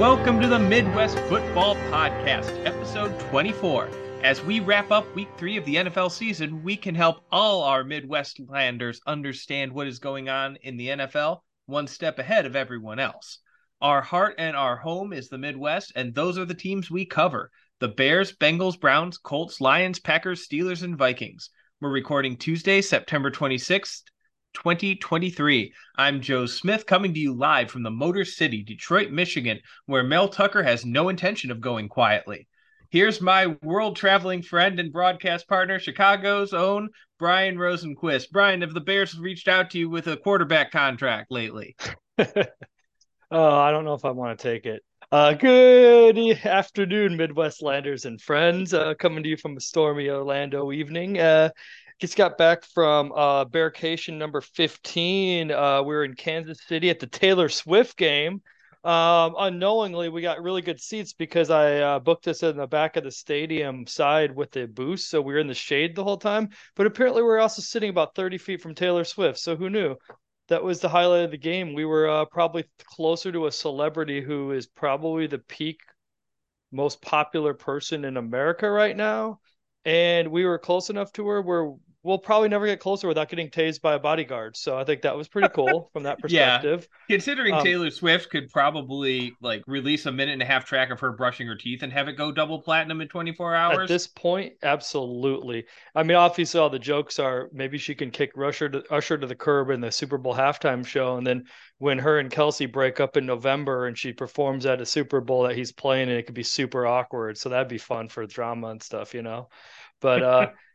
Welcome to the Midwest Football Podcast, episode 24. As we wrap up week three of the NFL season, we can help all our Midwestlanders understand what is going on in the NFL one step ahead of everyone else. Our heart and our home is the Midwest, and those are the teams we cover the Bears, Bengals, Browns, Colts, Lions, Packers, Steelers, and Vikings. We're recording Tuesday, September 26th, 2023. I'm Joe Smith coming to you live from the Motor City, Detroit, Michigan, where Mel Tucker has no intention of going quietly. Here's my world traveling friend and broadcast partner, Chicago's own Brian Rosenquist. Brian, have the Bears reached out to you with a quarterback contract lately? oh, I don't know if I want to take it. Uh, good afternoon, Midwestlanders and friends. Uh, coming to you from a stormy Orlando evening. Uh, just got back from uh, number 15. Uh, we were in Kansas City at the Taylor Swift game um, unknowingly we got really good seats because I uh, booked us in the back of the stadium side with the booth, so we were in the shade the whole time. But apparently, we are also sitting about thirty feet from Taylor Swift. So who knew? That was the highlight of the game. We were uh, probably closer to a celebrity who is probably the peak most popular person in America right now, and we were close enough to her where we'll probably never get closer without getting tased by a bodyguard. So I think that was pretty cool from that perspective. Yeah. Considering um, Taylor Swift could probably like release a minute and a half track of her brushing her teeth and have it go double platinum in 24 hours. At this point, absolutely. I mean, obviously all the jokes are maybe she can kick Rusher to, Usher to the curb in the Super Bowl halftime show. And then when her and Kelce break up in November and she performs at a Super Bowl that he's playing and it could be super awkward. So that'd be fun for drama and stuff, you know? But, uh,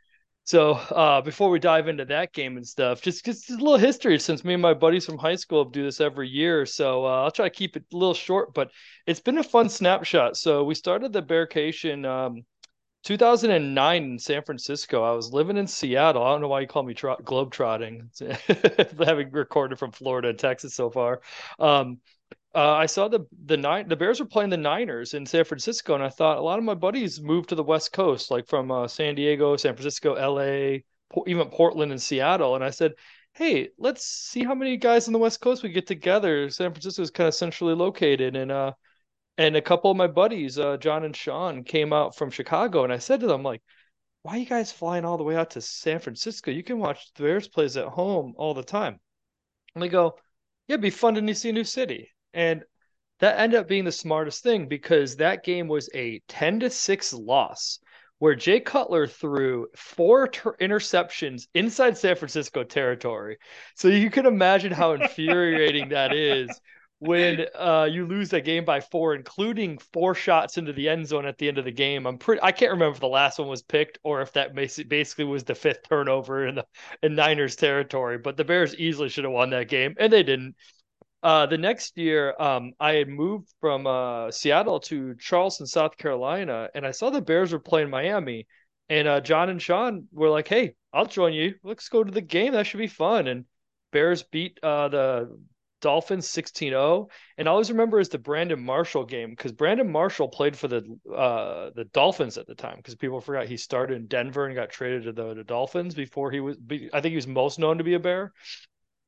So uh, before we dive into that game and stuff, just just a little history since me and my buddies from high school do this every year. So uh, I'll try to keep it a little short, but it's been a fun snapshot. So we started the Bearcation um, 2009 in San Francisco. I was living in Seattle. I don't know why you call me tro- globetrotting, having recorded from Florida and Texas so far. Um, uh, I saw the the nine the Bears were playing the Niners in San Francisco, and I thought a lot of my buddies moved to the West Coast, like from uh, San Diego, San Francisco, L.A., even Portland and Seattle. And I said, "Hey, let's see how many guys on the West Coast we get together." San Francisco is kind of centrally located, and uh, and a couple of my buddies, uh, John and Sean, came out from Chicago, and I said to them, like, "Why are you guys flying all the way out to San Francisco? You can watch the Bears plays at home all the time." And they go, "Yeah, it'd be fun to see a new city." And that ended up being the smartest thing because that game was a 10 to 6 loss where Jay Cutler threw four ter- interceptions inside San Francisco territory. So you can imagine how infuriating that is when uh, you lose that game by four, including four shots into the end zone at the end of the game. I'm pretty. I can't remember if the last one was picked or if that basically was the fifth turnover in the in Niners territory. But the Bears easily should have won that game, and they didn't. Uh, the next year, um, I had moved from uh, Seattle to Charleston, South Carolina, and I saw the Bears were playing Miami. And uh, John and Sean were like, "Hey, I'll join you. Let's go to the game. That should be fun." And Bears beat uh, the Dolphins 16-0. And I always remember as the Brandon Marshall game because Brandon Marshall played for the uh, the Dolphins at the time because people forgot he started in Denver and got traded to the, the Dolphins before he was. I think he was most known to be a Bear.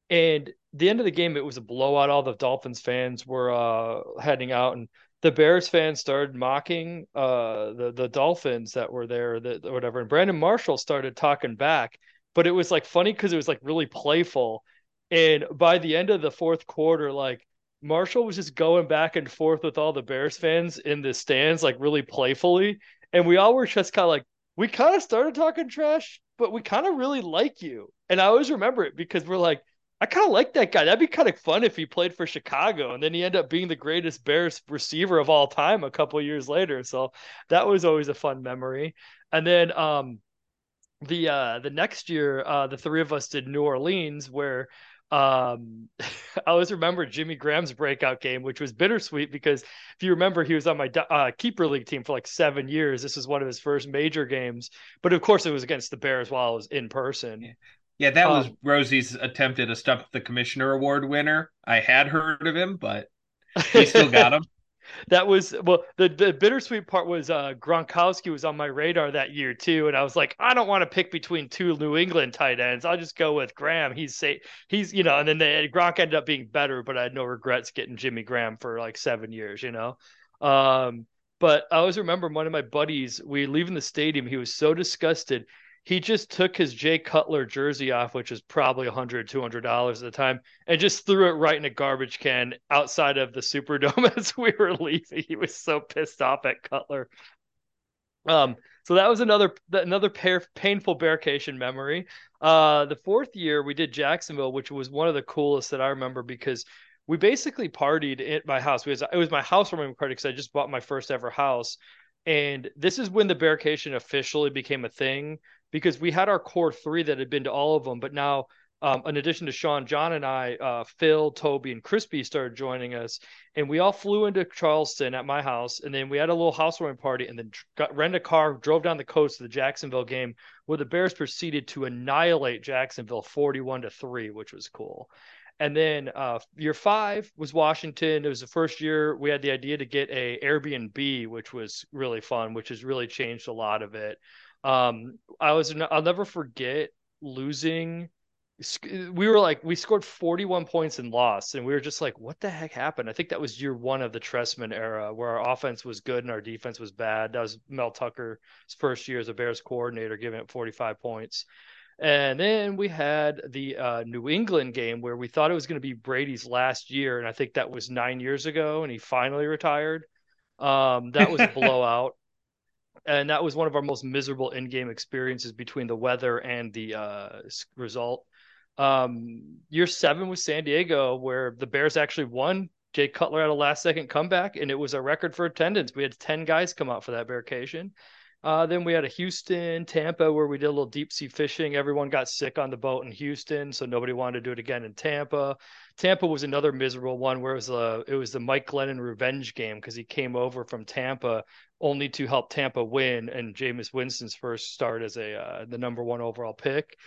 And the end of the game, it was a blowout. All the Dolphins fans were uh, heading out, and the Bears fans started mocking uh, the the Dolphins that were there, that whatever. And Brandon Marshall started talking back, but it was like funny because it was like really playful. And by the end of the fourth quarter, like Marshall was just going back and forth with all the Bears fans in the stands, like really playfully. And we all were just kind of like, we kind of started talking trash, but we kind of really like you. And I always remember it because we're like, I kind of like that guy. That'd be kind of fun if he played for Chicago and then he ended up being the greatest Bears receiver of all time a couple years later. So that was always a fun memory. And then um the uh the next year uh the three of us did New Orleans where um I always remember Jimmy Graham's breakout game, which was bittersweet because if you remember, he was on my uh, keeper league team for like seven years. This was one of his first major games, but of course it was against the Bears while I was in person. Yeah, that was um, Rosie's attempt at a Stump the Commissioner Award winner. I had heard of him, but he still got him. that was well the, the bittersweet part was uh Gronkowski was on my radar that year too and I was like I don't want to pick between two New England tight ends I'll just go with Graham he's say he's you know and then they, Gronk ended up being better but I had no regrets getting Jimmy Graham for like 7 years you know um but I always remember one of my buddies we leaving the stadium he was so disgusted he just took his Jay Cutler jersey off, which was probably $100, $200 at the time, and just threw it right in a garbage can outside of the Superdome as we were leaving. He was so pissed off at Cutler. Um, so that was another another pair, painful Bearcation memory. Uh, the fourth year we did Jacksonville, which was one of the coolest that I remember because we basically partied at my house. It was, it was my housewarming party because I just bought my first ever house. And this is when the Bearcation officially became a thing because we had our core three that had been to all of them, but now um, in addition to Sean, John, and I, uh, Phil, Toby, and Crispy started joining us, and we all flew into Charleston at my house, and then we had a little housewarming party, and then got rented a car, drove down the coast to the Jacksonville game, where the Bears proceeded to annihilate Jacksonville forty-one to three, which was cool. And then uh, year five was Washington. It was the first year we had the idea to get a Airbnb, which was really fun, which has really changed a lot of it. Um, I was I'll never forget losing. We were like we scored 41 points and lost, and we were just like, what the heck happened? I think that was year one of the Trestman era, where our offense was good and our defense was bad. That was Mel Tucker's first year as a Bears coordinator, giving up 45 points. And then we had the uh, New England game where we thought it was going to be Brady's last year, and I think that was nine years ago, and he finally retired. Um, that was a blowout and that was one of our most miserable in-game experiences between the weather and the uh, result. Um, year seven was San Diego, where the Bears actually won. Jay Cutler had a last-second comeback, and it was a record for attendance. We had ten guys come out for that Bearcation. Uh, then we had a Houston, Tampa, where we did a little deep sea fishing. Everyone got sick on the boat in Houston, so nobody wanted to do it again in Tampa. Tampa was another miserable one where it was a it was the Mike Glennon revenge game because he came over from Tampa only to help Tampa win and Jameis Winston's first start as a uh, the number one overall pick.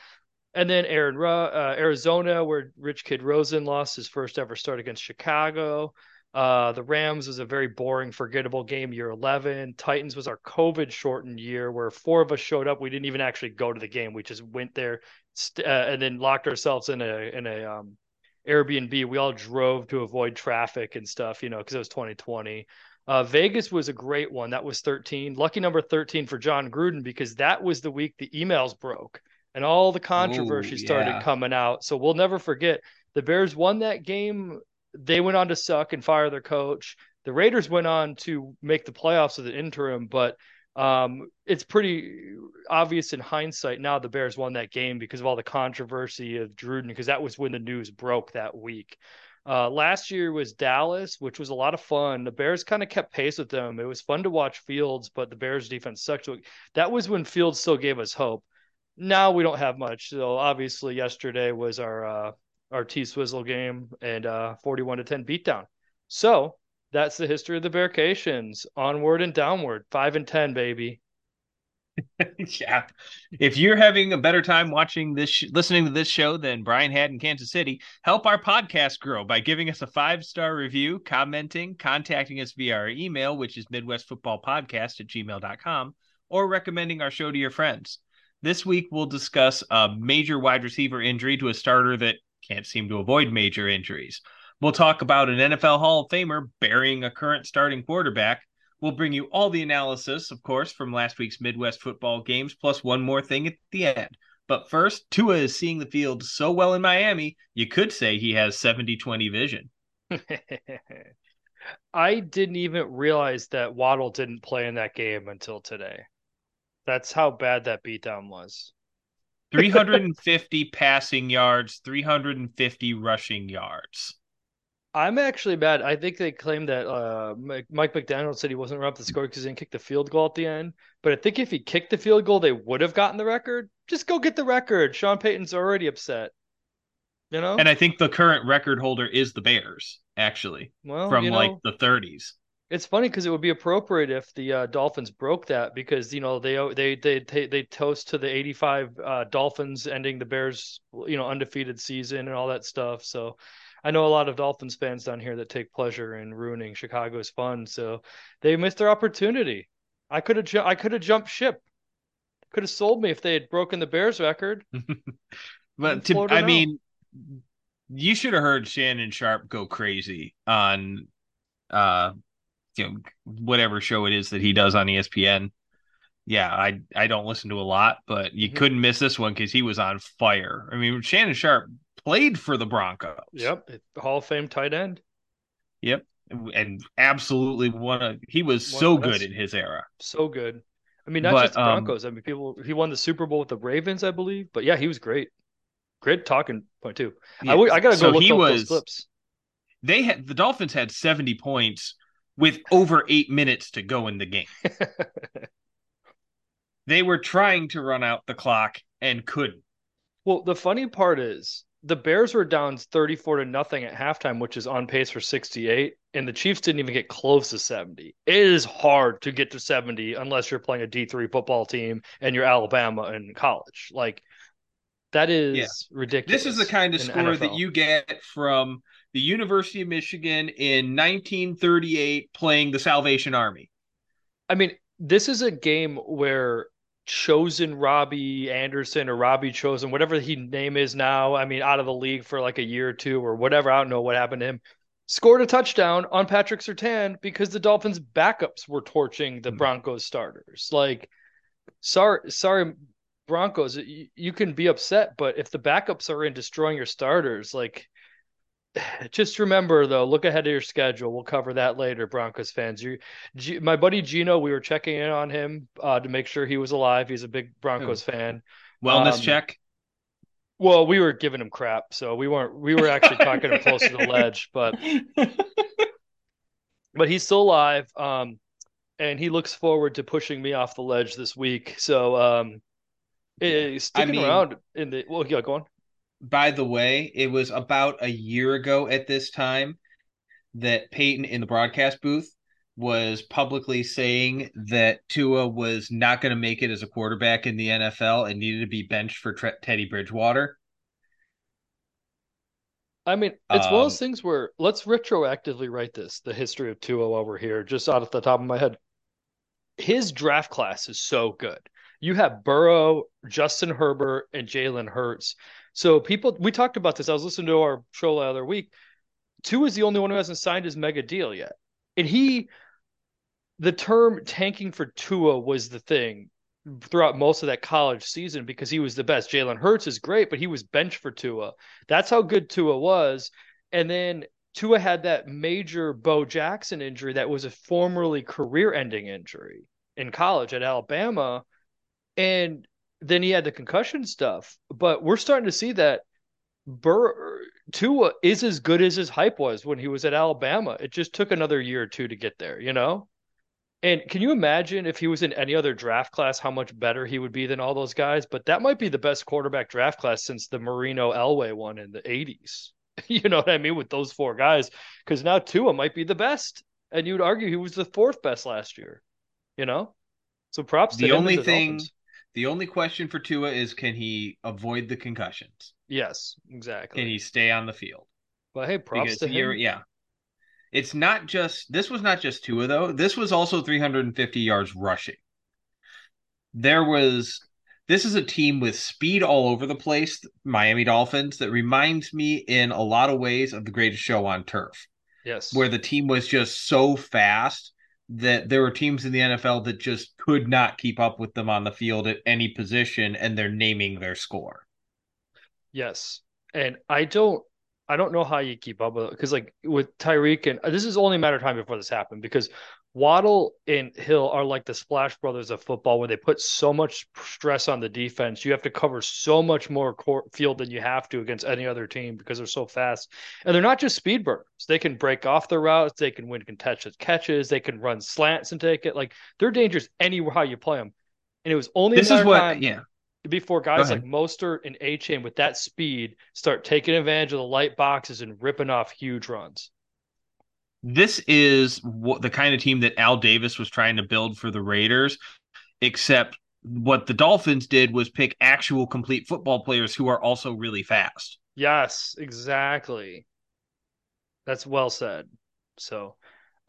And then Aaron uh, Arizona, where Rich Kid Rosen lost his first ever start against Chicago. Uh, the Rams was a very boring, forgettable game year 11. Titans was our COVID shortened year where four of us showed up. We didn't even actually go to the game. We just went there st- uh, and then locked ourselves in a in a um, Airbnb. We all drove to avoid traffic and stuff, you know, because it was 2020. Uh, Vegas was a great one. That was 13. Lucky number 13 for Jon Gruden because that was the week the emails broke and all the controversy Ooh, yeah. started coming out. So we'll never forget the Bears won that game. They went on to suck and fire their coach. The Raiders went on to make the playoffs as an interim, but um, it's pretty obvious in hindsight now the Bears won that game because of all the controversy of Gruden, because that was when the news broke that week. Uh, last year was Dallas, which was a lot of fun. The Bears kind of kept pace with them. It was fun to watch Fields, but the Bears defense sucked. That was when Fields still gave us hope. Now we don't have much. So obviously yesterday was our uh, our T Swizzle game and uh, 41 to 10 beatdown. So that's the history of the Bearcations. Onward and downward. Five and ten, baby. yeah. If you're having a better time watching this, sh- listening to this show than Brian had in Kansas City, help our podcast grow by giving us a five star review, commenting, contacting us via our email, which is MidwestFootballPodcast at gmail.com, or recommending our show to your friends. This week, we'll discuss a major wide receiver injury to a starter that can't seem to avoid major injuries. We'll talk about an NFL Hall of Famer burying a current starting quarterback We'll bring you all the analysis, of course, from last week's Midwest football games, plus one more thing at the end. But first, Tua is seeing the field so well in Miami, you could say he has 70 20 vision. I didn't even realize that Waddle didn't play in that game until today. That's how bad that beatdown was. 350 passing yards, 350 rushing yards. I'm actually mad. I think they claimed that uh, Mike McDaniel said he wasn't up the score because he didn't kick the field goal at the end. But I think if he kicked the field goal, they would have gotten the record. Just go get the record. Sean Payton's already upset. You know. And I think the current record holder is the Bears, actually. Well, from you know, like the 30s. It's funny because it would be appropriate if the uh, Dolphins broke that because you know they they they they, they toast to the 85 uh, Dolphins ending the Bears you know undefeated season and all that stuff. So I know a lot of Dolphins fans down here that take pleasure in ruining Chicago's fun, so they missed their opportunity. I could have ju- I could have jumped ship. Could have sold me if they had broken the Bears record. but to, I mean, you should have heard Shannon Sharpe go crazy on uh you know whatever show it is that he does on ESPN. Yeah, I I don't listen to a lot, but you mm-hmm. couldn't miss this one because he was on fire. I mean, Shannon Sharpe played for the Broncos. Yep, Hall of Fame tight end. Yep, and absolutely one of he was one so good in his era. So good. I mean, not but, just the um, Broncos. Um, I mean, people. He won the Super Bowl with the Ravens, I believe. But yeah, he was great. Great talking point too. Yeah. I, I gotta go so look he was, those clips. They had the Dolphins had seventy points with over eight minutes to go in the game. they were trying to run out the clock and couldn't. Well, the funny part is the Bears were down 34 to nothing at halftime, which is on pace for 68, and the Chiefs didn't even get close to 70. It is hard to get to 70 unless you're playing a D3 football team and you're Alabama in college. Like that is yeah. ridiculous. This is the kind of score that you get from the University of Michigan in 1938 playing the Salvation Army. I mean, this is a game where chosen Robbie Anderson or Robbie chosen, whatever he name is now. I mean, out of the league for like a year or two or whatever. I don't know what happened to him. Scored a touchdown on Patrick Surtain because the Dolphins backups were torching the hmm. Broncos starters. Like, sorry, sorry, Broncos, you, you can be upset, but if the backups are in destroying your starters, like just remember though, look ahead of your schedule. We'll cover that later, Broncos fans. You, G, my buddy Gino, we were checking in on him uh, to make sure he was alive. He's a big Broncos fan. Wellness um, check. Well, we were giving him crap, so we weren't. We were actually talking him close to the ledge, but but he's still alive. Um, and he looks forward to pushing me off the ledge this week. So um, yeah. sticking I mean, around in the well, yeah, go on by the way, it was about a year ago at this time that Peyton in the broadcast booth was publicly saying that Tua was not going to make it as a quarterback in the NFL and needed to be benched for Teddy Bridgewater. I mean, it's um, one of those um, things where let's retroactively write this, the history of Tua while we're here, just out of the top of my head. His draft class is so good. You have Burrow, Justin Herbert, and Jalen Hurts. So people, we talked about this. I was listening to our show the other week. Tua is the only one who hasn't signed his mega deal yet, and he, the term tanking for Tua was the thing throughout most of that college season because he was the best. Jalen Hurts is great, but he was benched for Tua. That's how good Tua was. And then Tua had that major Bo Jackson injury that was a formerly career-ending injury in college at Alabama, and then he had the concussion stuff. But we're starting to see that Burr Tua is as good as his hype was when he was at Alabama. It just took another year or two to get there, you know? And can you imagine if he was in any other draft class, how much better he would be than all those guys? But that might be the best quarterback draft class since the Marino Elway one in the 80s. you know what I mean? With those four guys. Because now Tua might be the best. And you'd argue he was the fourth best last year, you know? So props the only thing Dolphins. The only question for Tua is can he avoid the concussions? Yes, exactly. Can he stay on the field? But hey, props because to him. Yeah. It's not just this was not just Tua though. This was also 350 yards rushing. There was this is a team with speed all over the place, Miami Dolphins, that reminds me in a lot of ways of the greatest show on turf. Yes. Where the team was just so fast that there were teams in the NFL that just could not keep up with them on the field at any position and they're naming their score. Yes. And I don't I don't know how you keep up with it because like with Tyreek and this is only a matter of time before this happened because Waddle and Hill are like the Splash Brothers of football, where they put so much stress on the defense. You have to cover so much more court field than you have to against any other team because they're so fast. And they're not just speed burners; they can break off the routes, they can win contested catches, they can run slants and take it. Like they're dangerous anywhere how you play them. And it was only this is what, yeah. Before guys like Mostert and Achane with that speed start taking advantage of the light boxes and ripping off huge runs this is what the kind of team that Al Davis was trying to build for the Raiders, except what the Dolphins did was pick actual complete football players who are also really fast. Yes, exactly. That's well said. So,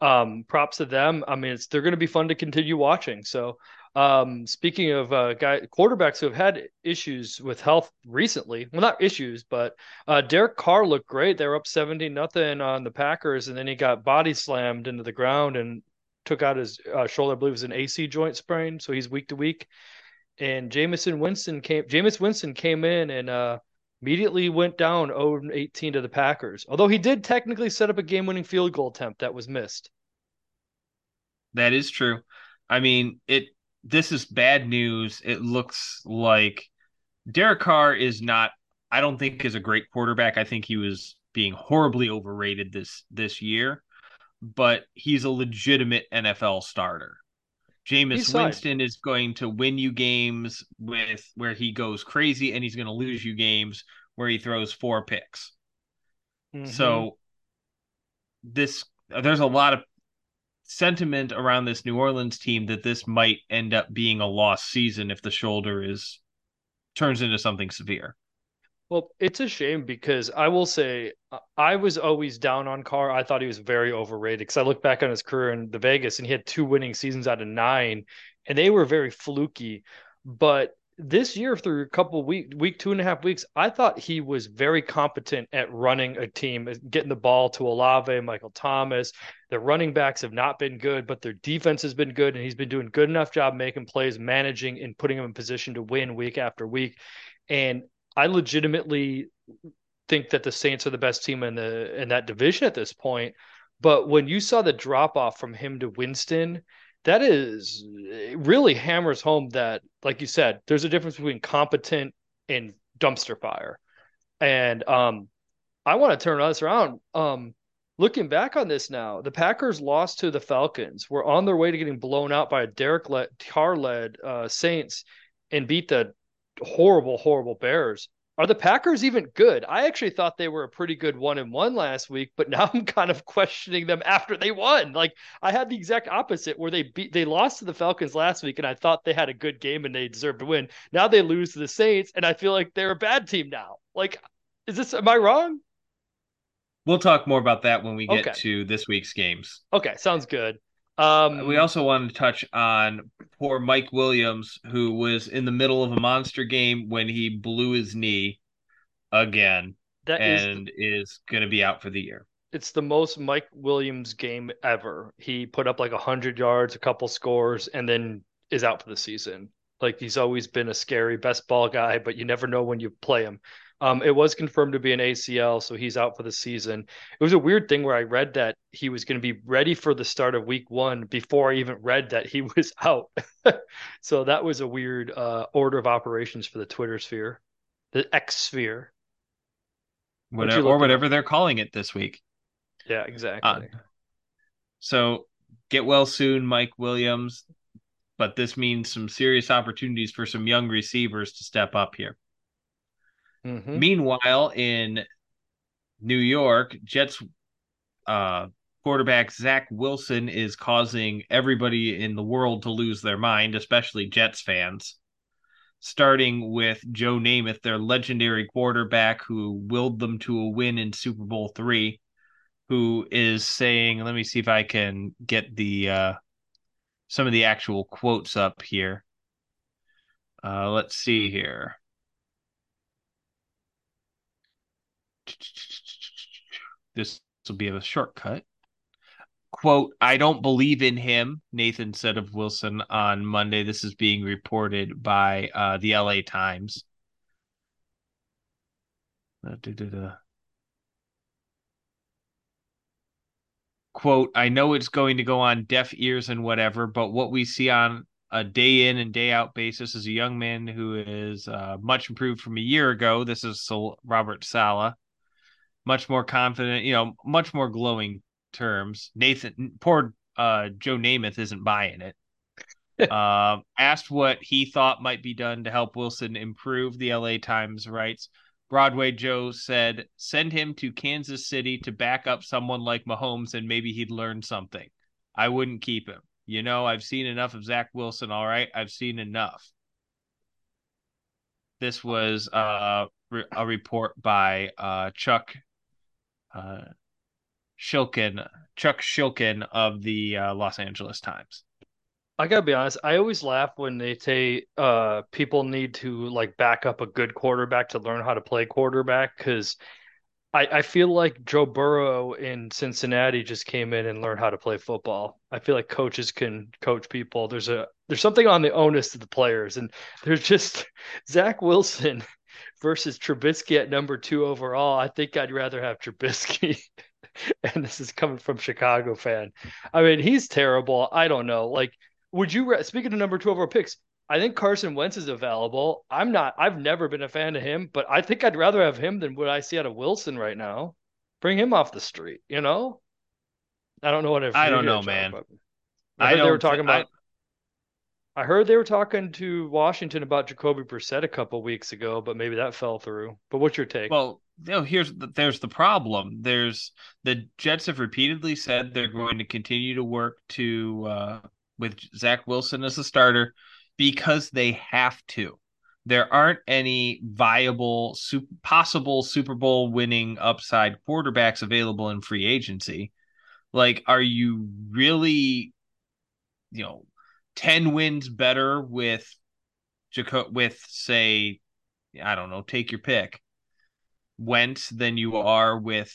um, props to them. I mean, it's they're going to be fun to continue watching. So, um, speaking of uh, guy quarterbacks who have had issues with health recently, well, not issues, but uh, Derek Carr looked great. They were up seventeen nothing on the Packers, and then he got body slammed into the ground and took out his uh, shoulder. I believe it was an AC joint sprain, so he's week to week. And Jameson Winston came. Jameis Winston came in and uh, immediately went down 0 18 to the Packers. Although he did technically set up a game-winning field goal attempt that was missed. That is true. I mean, it this is bad news. It looks like Derek Carr is not I don't think is a great quarterback. I think he was being horribly overrated this this year, but he's a legitimate NFL starter. Jameis Winston is going to win you games with where he goes crazy, and he's going to lose you games where he throws four picks. Mm-hmm. So this there's a lot of sentiment around this New Orleans team that this might end up being a lost season if the shoulder is turns into something severe. Well, it's a shame because I will say uh, I was always down on Carr. I thought he was very overrated because I look back on his career in the Vegas and he had two winning seasons out of nine, and they were very fluky. But this year, through a couple week, week two and a half weeks, I thought he was very competent at running a team, uh, getting the ball to Olave, Michael Thomas. Their running backs have not been good, but their defense has been good, and he's been doing good enough job making plays, managing, and putting them in position to win week after week. And I legitimately think that the Saints are the best team in the in that division at this point. But when you saw the drop off from him to Winston, that is really hammers home that, like you said, there's a difference between competent and dumpster fire. And um, I want to turn this around. Um, looking back on this now, the Packers lost to the Falcons. Were on their way to getting blown out by a Derek Carr led uh, Saints and beat the horrible, horrible Bears. Are the Packers even good? I actually thought they were a pretty good one and one last week, but now I'm kind of questioning them after they won. Like I had the exact opposite where they beat they lost to the Falcons last week and I thought they had a good game and they deserved to win. Now they lose to the Saints and I feel like they're a bad team now. Like is this am I wrong? We'll talk more about that when we get okay. to this week's games. Okay, sounds good. Um, we also wanted to touch on poor Mike Williams, who was in the middle of a monster game when he blew his knee again, that and is, is going to be out for the year. It's the most Mike Williams game ever. He put up like hundred yards, a couple scores, and then is out for the season. Like he's always been a scary best ball guy, but you never know when you play him. Um, it was confirmed to be an ACL, so he's out for the season. It was a weird thing where I read that he was going to be ready for the start of week one before I even read that he was out. so that was a weird uh, order of operations for the Twitter sphere, the X sphere. Whatever, or whatever they're calling it this week. Yeah, exactly. Uh, so get well soon, Mike Williams. But this means some serious opportunities for some young receivers to step up here. Mm-hmm. Meanwhile, in New York, Jets uh, quarterback Zach Wilson is causing everybody in the world to lose their mind, especially Jets fans. Starting with Joe Namath, their legendary quarterback who willed them to a win in Super Bowl three, who is saying, let me see if I can get the uh, some of the actual quotes up here. Uh, let's see here. This will be a shortcut. Quote, I don't believe in him, Nathan said of Wilson on Monday. This is being reported by uh, the LA Times. Quote, I know it's going to go on deaf ears and whatever, but what we see on a day in and day out basis is a young man who is uh, much improved from a year ago. This is Robert Saleh much more confident, you know, much more glowing terms. Nathan, poor uh, Joe Namath isn't buying it. uh, asked what he thought might be done to help Wilson improve, the LA Times writes. Broadway Joe said, send him to Kansas City to back up someone like Mahomes and maybe he'd learn something. I wouldn't keep him. You know, I've seen enough of Zach Wilson, all right? I've seen enough. This was uh, a report by uh, Chuck uh, Shilkin, Chuck Shilkin of the uh, Los Angeles Times. I gotta be honest. I always laugh when they say uh, people need to like back up a good quarterback to learn how to play quarterback because I, I feel like Joe Burrow in Cincinnati just came in and learned how to play football. I feel like coaches can coach people. There's a there's something on the onus of the players, and there's just Zach Wilson versus Trubisky at number two overall. I think I'd rather have Trubisky. and this is coming from Chicago fan. I mean, he's terrible. I don't know. Like, would you speaking of number two overall picks? I think Carson Wentz is available. I'm not. I've never been a fan of him, but I think I'd rather have him than what I see out of Wilson right now. Bring him off the street. You know. I don't know what I don't know, man. I, I they were talking about. I, I, heard they were talking to Washington about Jacoby Brissett a couple weeks ago, but maybe that fell through. But what's your take? Well, you know, here's the, there's the problem. There's the Jets have repeatedly said they're going to continue to work to uh, with Zach Wilson as a starter because they have to. There aren't any viable, possible Super Bowl winning upside quarterbacks available in free agency. Like, are you really, you know, 10 wins better with Jaco- with say, I don't know, take your pick, Wentz than you are with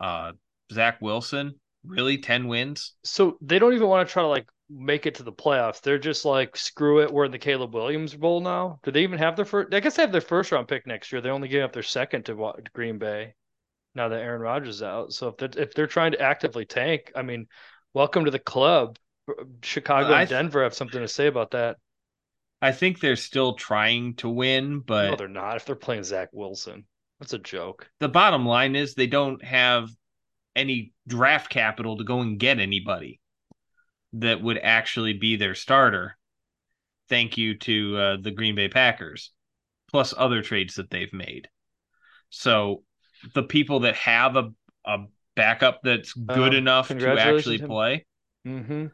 uh Zach Wilson? Really, 10 wins? So they don't even want to try to like make it to the playoffs. They're just like, screw it. We're in the Caleb Williams Bowl now. Do they even have their first? I guess they have their first round pick next year. they're only gave up their second to Green Bay now that Aaron Rodgers is out. So if they're, if they're trying to actively tank, I mean, welcome to the club. Chicago and Denver have something to say about that. I think they're still trying to win, but no, they're not. If they're playing Zach Wilson, that's a joke. The bottom line is they don't have any draft capital to go and get anybody that would actually be their starter. Thank you to uh, the Green Bay Packers, plus other trades that they've made. So the people that have a, a backup that's good uh, enough to actually play, mm-hmm.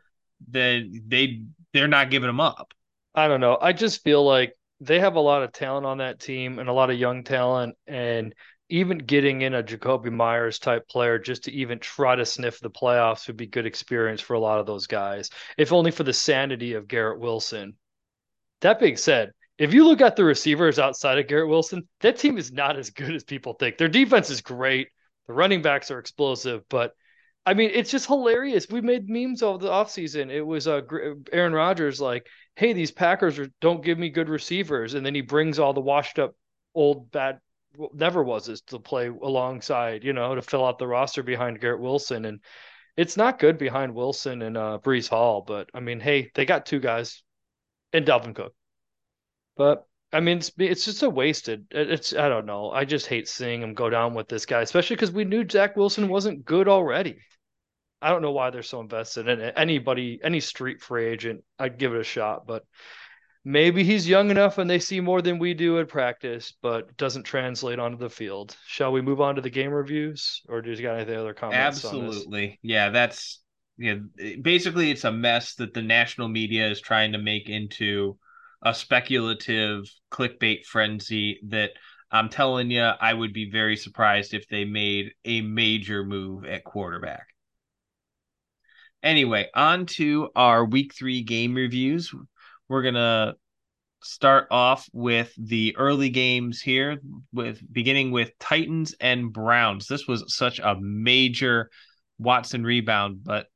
Then they they're not giving them up. I don't know. I just feel like they have a lot of talent on that team and a lot of young talent, and even getting in a Jacoby Meyers type player just to even try to sniff the playoffs would be good experience for a lot of those guys, if only for the sanity of Garrett Wilson. That being said, if you look at the receivers outside of Garrett Wilson, that team is not as good as people think. Their defense is great. The running backs are explosive, but I mean, it's just hilarious. We made memes all the offseason. It was uh, Aaron Rodgers like, hey, these Packers are, don't give me good receivers. And then he brings all the washed up old bad never was is to play alongside, you know, to fill out the roster behind Garrett Wilson. And it's not good behind Wilson and uh, Breece Hall, but I mean, hey, they got two guys and Dalvin Cook. But I mean, it's, it's just a wasted. It's I don't know. I just hate seeing him go down with this guy, especially because we knew Zach Wilson wasn't good already. I don't know why they're so invested in it. Anybody, any street free agent, I'd give it a shot. But maybe he's young enough and they see more than we do at practice, but doesn't translate onto the field. Shall we move on to the game reviews, or do you got any other comments? Absolutely, yeah. That's yeah. Basically, it's a mess that the national media is trying to make into a speculative clickbait frenzy that. I'm telling you, I would be very surprised if they made a major move at quarterback. Anyway, on to our week three game reviews. We're gonna start off with the early games here, with beginning with Titans and Browns. This was such a major Watson rebound, but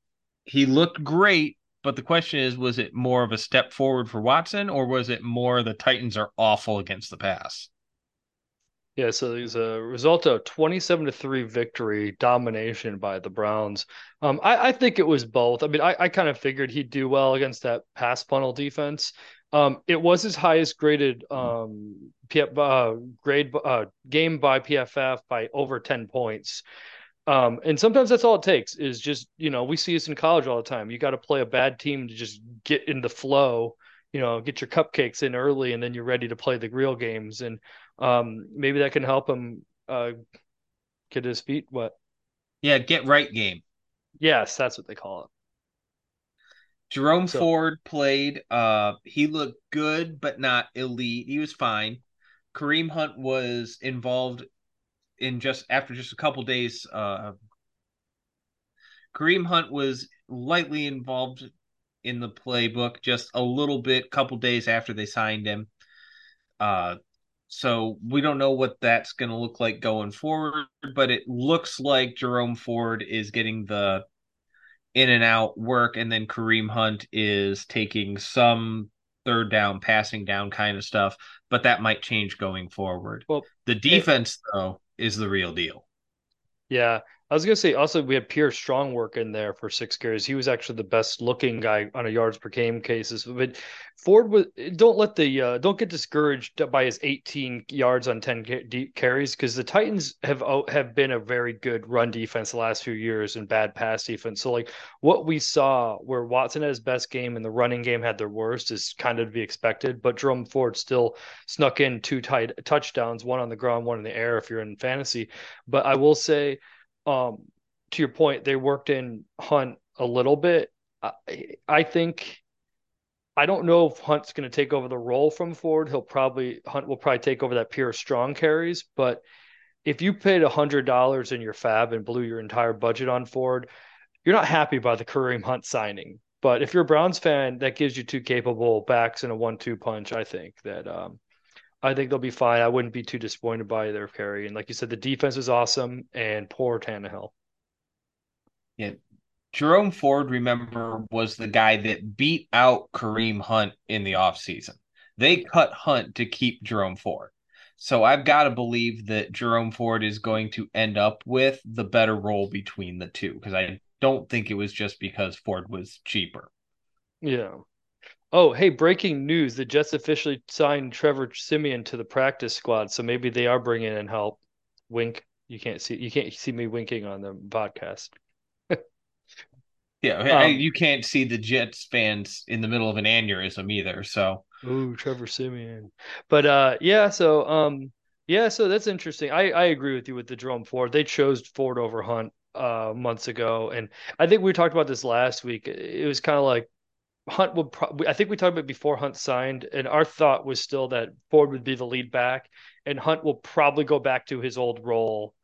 he looked great. But the question is, was it more of a step forward for Watson, or was it more the Titans are awful against the pass? Yeah, so there's a result of 27 to 3 victory domination by the Browns. Um, I, I, think it was both. I mean, I, I kind of figured he'd do well against that pass funnel defense. Um, it was his highest graded um, P- uh, grade uh, game by PFF by over 10 points. Um, and sometimes that's all it takes is just, you know, we see this in college all the time. You got to play a bad team to just get in the flow, you know, get your cupcakes in early and then you're ready to play the real games. And um, maybe that can help him uh, get his feet wet. Yeah, get right game. Yes, that's what they call it. Jerome so, Ford played. Uh, he looked good, but not elite. He was fine. Kareem Hunt was involved in just after just a couple days. Uh, Kareem Hunt was lightly involved in the playbook just a little bit, couple days after they signed him. Uh, so we don't know what that's going to look like going forward, but it looks like Jerome Ford is getting the in and out work, and then Kareem Hunt is taking some third down, passing down kind of stuff, but that might change going forward. Well, the defense, it, though, is the real deal. Yeah. I was gonna say also we had Pierre Strong work in there for six carries. He was actually the best looking guy on a yards per game cases. But Ford was don't let the uh, don't get discouraged by his 18 yards on 10 carries because the Titans have have been a very good run defense the last few years and bad pass defense. So like what we saw where Watson had his best game and the running game had their worst is kind of to be expected. But Jerome Ford still snuck in two tight touchdowns, one on the ground, one in the air if you're in fantasy. But I will say um, to your point, they worked in Hunt a little bit. I, I think I don't know if Hunt's going to take over the role from Ford. He'll probably Hunt will probably take over that Pierre Strong carries. But if you paid hundred dollars in your FAAB and blew your entire budget on Ford, you're not happy by the Kareem Hunt signing. But if you're a Browns fan, that gives you two capable backs and a one-two punch. I think that um, I think they'll be fine. I wouldn't be too disappointed by their carry. And like you said, the defense is awesome and poor Tannehill. Yeah. Jerome Ford, remember, was the guy that beat out Kareem Hunt in the offseason. They cut Hunt to keep Jerome Ford. So I've got to believe that Jerome Ford is going to end up with the better role between the two because I don't think it was just because Ford was cheaper. Yeah. Oh, hey, breaking news. The Jets officially signed Trevor Siemian to the practice squad, so maybe they are bringing in help. Wink. You can't see you can't see me winking on the podcast. yeah, um, you can't see the Jets fans in the middle of an aneurysm either, so Ooh, Trevor Siemian. But uh yeah, so um yeah, so that's interesting. I I agree with you with the Jerome Ford. They chose Ford over Hunt uh months ago and I think we talked about this last week. It was kind of like Hunt would probably, I think we talked about before Hunt signed, and our thought was still that Ford would be the lead back, and Hunt will probably go back to his old role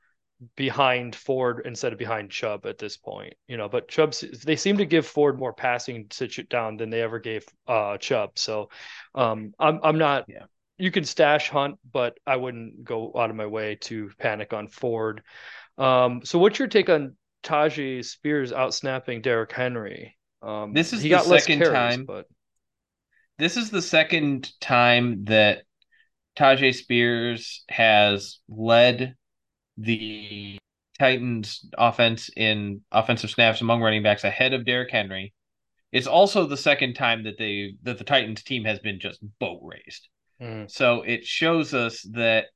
behind Ford instead of behind Chubb at this point. You know, but Chubb, they seem to give Ford more passing to sit down than they ever gave uh, Chubb. So um, I'm, I'm not, yeah. you can stash Hunt, but I wouldn't go out of my way to panic on Ford. Um, so what's your take on Tyjae Spears out snapping Derrick Henry? Um, this is the second carries, time, but this is the second time that Tyjae Spears has led the Titans offense in offensive snaps among running backs ahead of Derrick Henry. It's also the second time that they that the Titans team has been just boat raised. Mm. So it shows us that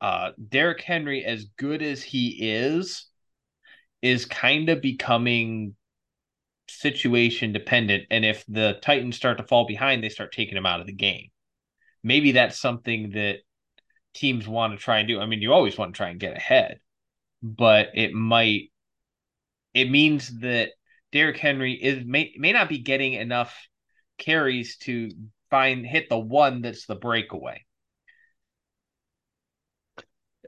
uh Derrick Henry, as good as he is, is kind of becoming situation dependent. And if the Titans start to fall behind, they start taking him out of the game. Maybe that's something that teams want to try and do. I mean, you always want to try and get ahead, but it might, it means that Derrick Henry is may, may not be getting enough carries to find hit the one that's the breakaway.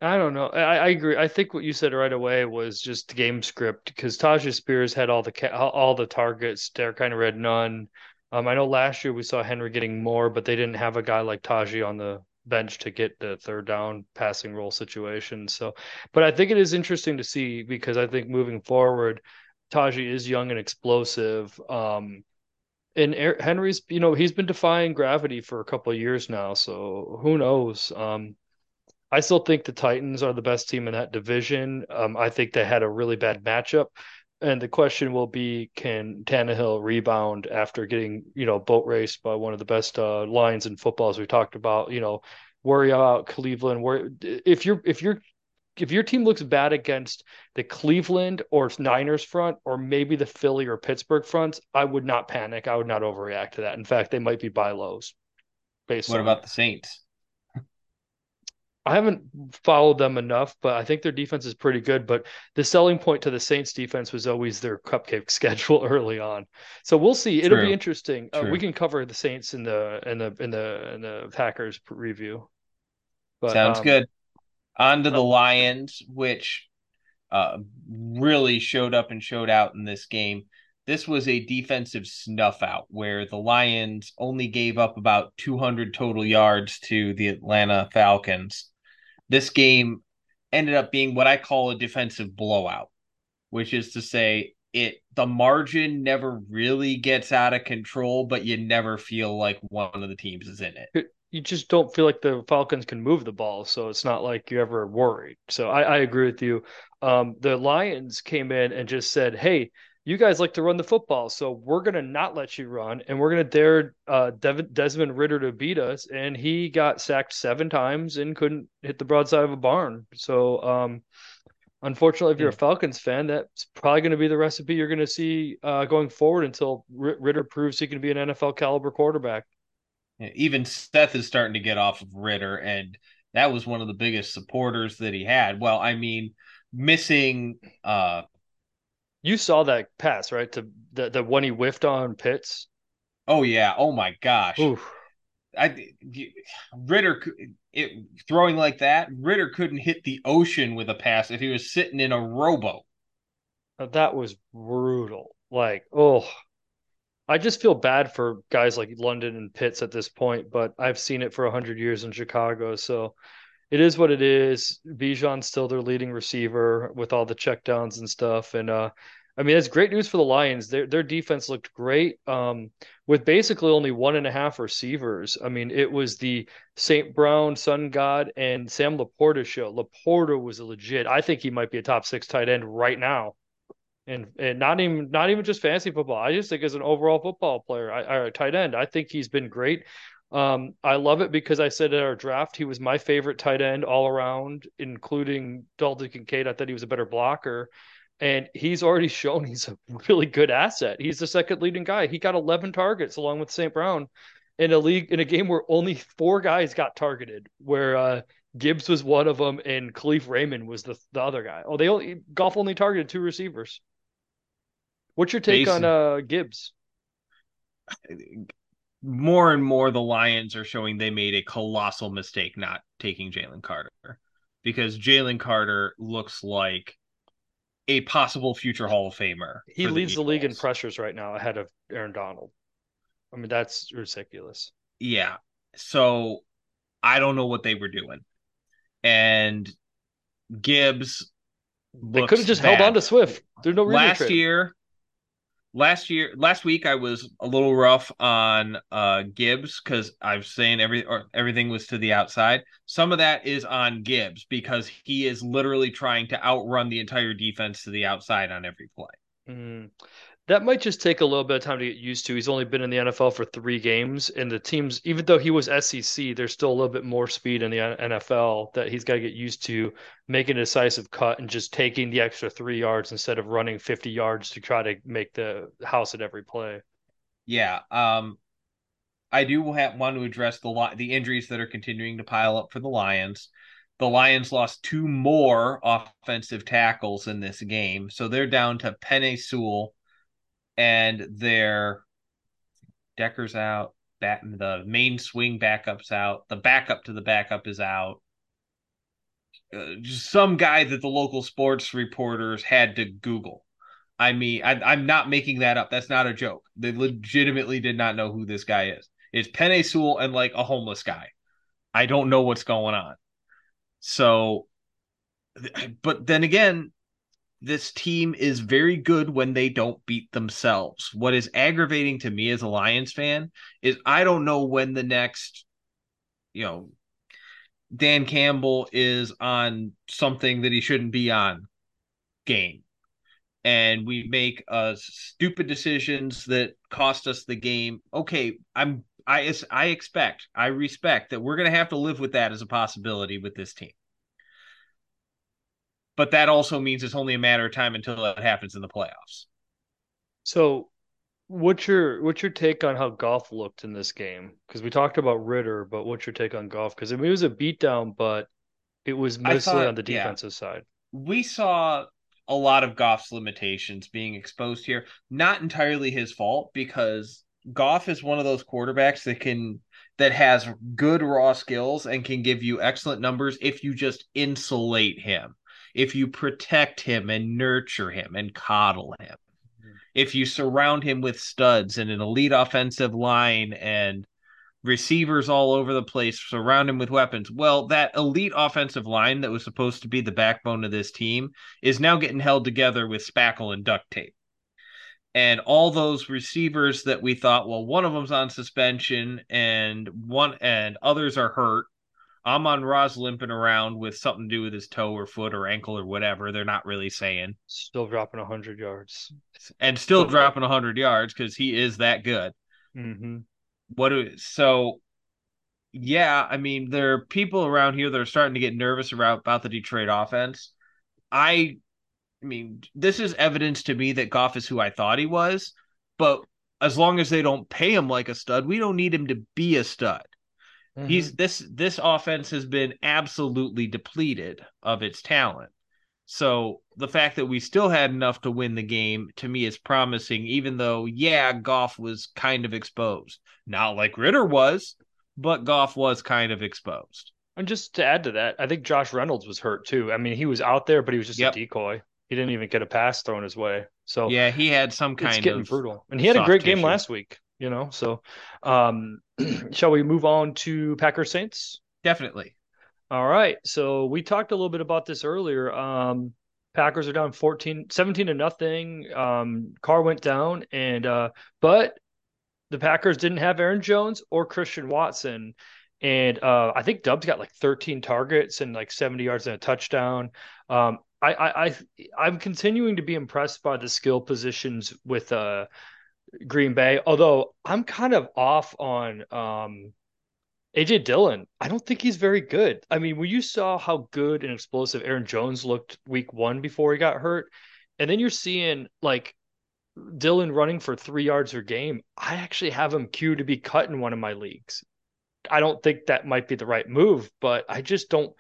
I don't know. I, I agree. I think what you said right away was just game script because Tyjae Spears had all the all the targets. Derrick kind of had none. Um, I know last year we saw Henry getting more, but they didn't have a guy like Tyjae on the bench to get the third down passing role situation. So, but I think it is interesting to see because I think moving forward, Tyjae is young and explosive. Um, and Henry's, you know, he's been defying gravity for a couple years now. So who knows? Um, I still think the Titans are the best team in that division. Um, I think they had a really bad matchup. And the question will be, can Tannehill rebound after getting, you know, boat raced by one of the best uh, lines in football, as we talked about? You know, worry about Cleveland. Where if you're if you're if your team looks bad against the Cleveland or Niners front, or maybe the Philly or Pittsburgh fronts, I would not panic. I would not overreact to that. In fact, they might be buy lows. Based what about the Saints? I haven't followed them enough, but I think their defense is pretty good. But the selling point to the Saints defense was always their cupcake schedule early on. So we'll see. It'll be interesting. Uh, we can cover the Saints in the in the in the in the Packers review. But, Sounds um, good. On to the Lions, which uh, really showed up and showed out in this game. This was a defensive snuff out where the Lions only gave up about 200 total yards to the Atlanta Falcons. This game ended up being what I call a defensive blowout, which is to say it the margin never really gets out of control, but you never feel like one of the teams is in it. You just don't feel like the Falcons can move the ball, so it's not like you're ever worried. So I, I agree with you. Um, the Lions came in and just said, "Hey, you guys like to run the football, so we're gonna not let you run, and we're gonna dare uh, Desmond Ridder to beat us." And he got sacked seven times and couldn't hit the broadside of a barn. So um, unfortunately, if you're yeah. a Falcons fan, that's probably going to be the recipe you're going to see uh, going forward until Ridder proves he can be an NFL caliber quarterback. Yeah, even Seth is starting to get off of Ridder, and that was one of the biggest supporters that he had. Well, I mean, missing. uh You saw that pass, right? To the the one he whiffed on Pitts. Oh yeah! Oh my gosh! Oof. I Ridder it throwing like that, Ridder couldn't hit the ocean with a pass if he was sitting in a rowboat. That was brutal. Like, oh, I just feel bad for guys like London and Pitts at this point, but I've seen it for 100 years in Chicago. So it is what it is. Bijan's still their leading receiver with all the checkdowns and stuff. And uh, I mean, it's great news for the Lions. Their their defense looked great um, with basically only one and a half receivers. I mean, it was the St. Brown, Sun God, and Sam LaPorta show. LaPorta was legit. I think he might be a top six tight end right now, and and not even not even just fantasy football. I just think as an overall football player, I, tight end, I think he's been great. Um, I love it because I said at our draft he was my favorite tight end all around, including Dalton Kincaid. I thought he was a better blocker and he's already shown he's a really good asset. He's the second leading guy. He got 11 targets along with St. Brown in a league in a game where only four guys got targeted, where uh, Gibbs was one of them and Kalif Raymond was the, the other guy. Oh, they only Goff only targeted two receivers. What's your take on uh, Gibbs? More and more, the Lions are showing they made a colossal mistake not taking Jalen Carter because Jalen Carter looks like a possible future Hall of Famer. He leads the, the, league in pressures right now ahead of Aaron Donald. I mean, that's ridiculous. Yeah. So I don't know what they were doing. And Gibbs. They could have just bad. held on to Swift. There's no reason. Last year, last year last week I was a little rough on uh Gibbs because I was saying every or everything was to the outside. Some of that is on Gibbs because he is literally trying to outrun the entire defense to the outside on every play. Mm that might just take a little bit of time to get used to. He's only been in the NFL for three games, and the teams, even though he was SEC, there's still a little bit more speed in the NFL that he's got to get used to making a decisive cut and just taking the extra three yards instead of running 50 yards to try to make the house at every play. Yeah, um, I do have, want to address the the injuries that are continuing to pile up for the Lions. The Lions lost two more offensive tackles in this game, so they're down to Penei Sewell and their Decker's out. That the main swing backup's out. The backup to the backup is out. Uh, some guy that the local sports reporters had to Google. I mean, I, am not making that up. That's not a joke. They legitimately did not know who this guy is. It's Penei Sewell and like a homeless guy. I don't know what's going on. So, but then again, this team is very good when they don't beat themselves. What is aggravating to me as a Lions fan is I don't know when the next, you know, Dan Campbell is on something that he shouldn't be on game. And we make uh stupid decisions that cost us the game. Okay, I'm I I expect, I respect that we're going to have to live with that as a possibility with this team but that also means it's only a matter of time until that happens in the playoffs. So, what's your what's your take on how Goff looked in this game? Because we talked about Ridder, but what's your take on Goff? Because I mean, it was a beatdown, but it was mostly thought, on the defensive yeah, side. We saw a lot of Goff's limitations being exposed here. Not entirely his fault because Goff is one of those quarterbacks that can that has good raw skills and can give you excellent numbers if you just insulate him if you protect him and nurture him and coddle him, mm-hmm. if you surround him with studs and an elite offensive line and receivers all over the place, surround him with weapons. Well, that elite offensive line that was supposed to be the backbone of this team is now getting held together with spackle and duct tape. And all those receivers that we thought, well, one of them's on suspension and one and others are hurt. Amon-Ra's limping around with something to do with his toe or foot or ankle or whatever. They're not really saying. Still dropping 100 yards. And still dropping 100 yards because he is that good. Mm-hmm what do so yeah, I mean there are people around here that are starting to get nervous about, about the Detroit offense. I I mean, this is evidence to me that Goff is who I thought he was, but as long as they don't pay him like a stud, we don't need him to be a stud. Mm-hmm. He's this this offense has been absolutely depleted of its talent. So the fact that we still had enough to win the game to me is promising, even though, yeah, Goff was kind of exposed. Not like Ridder was, but Goff was kind of exposed. And just to add to that, I think Josh Reynolds was hurt too. I mean, he was out there, but he was just yep. a decoy. He didn't even get a pass thrown his way. So yeah, he had some kind it's getting of brutal, and he had a great tissue. game last week. You know, so um, shall we move on to Packers Saints? Definitely. All right. So we talked a little bit about this earlier. Um, Packers are down 14, 17 to nothing. Um, Carr went down, and uh, but the Packers didn't have Aaron Jones or Christian Watson. And uh, I think Doubs got like 13 targets and like 70 yards and a touchdown. Um, I, I, I, I'm continuing to be impressed by the skill positions with uh, Green Bay, although I'm kind of off on um, AJ Dillon, I don't think he's very good. I mean, when you saw how good and explosive Aaron Jones looked week one before he got hurt, and then you're seeing like Dillon running for three yards per game, I actually have him queued to be cut in one of my leagues. I don't think that might be the right move, but I just don't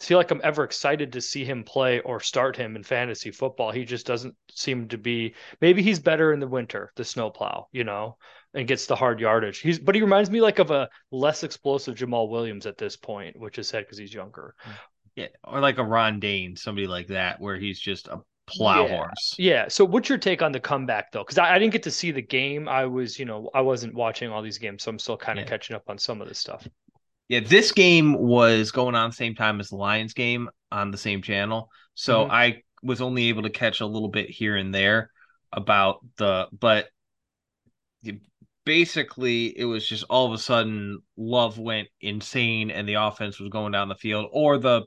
feel like I'm ever excited to see him play or start him in fantasy football. He just doesn't seem to be. Maybe he's better in the winter, the snowplow, you know and gets the hard yardage. He's but he reminds me like of a less explosive Jamaal Williams at this point, which is sad because he's younger. Yeah, or like a Ron Dayne, somebody like that, where he's just a plow yeah. horse. Yeah. So what's your take on the comeback though? Because I, I, didn't get to see the game. I was, you know, I wasn't watching all these games, so I'm still kind of yeah. catching up on some of this stuff. Yeah, this game was going on the same time as the Lions game on the same channel. So mm-hmm. I was only able to catch a little bit here and there about the but basically it was just all of a sudden Love went insane and the offense was going down the field, or the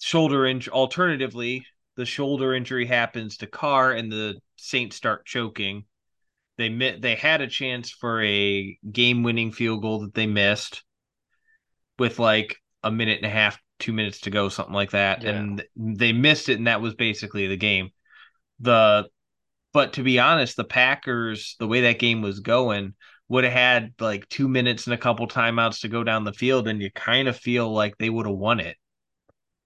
shoulder injury. Alternatively, the shoulder injury happens to Carr and the Saints start choking. They met. they had a chance for a game winning field goal that they missed with like a minute and a half, two minutes to go, something like that, yeah. and they missed it, and that was basically the game. The but to be honest, the Packers, the way that game was going, would have had like two minutes and a couple timeouts to go down the field, and you kind of feel like they would have won it.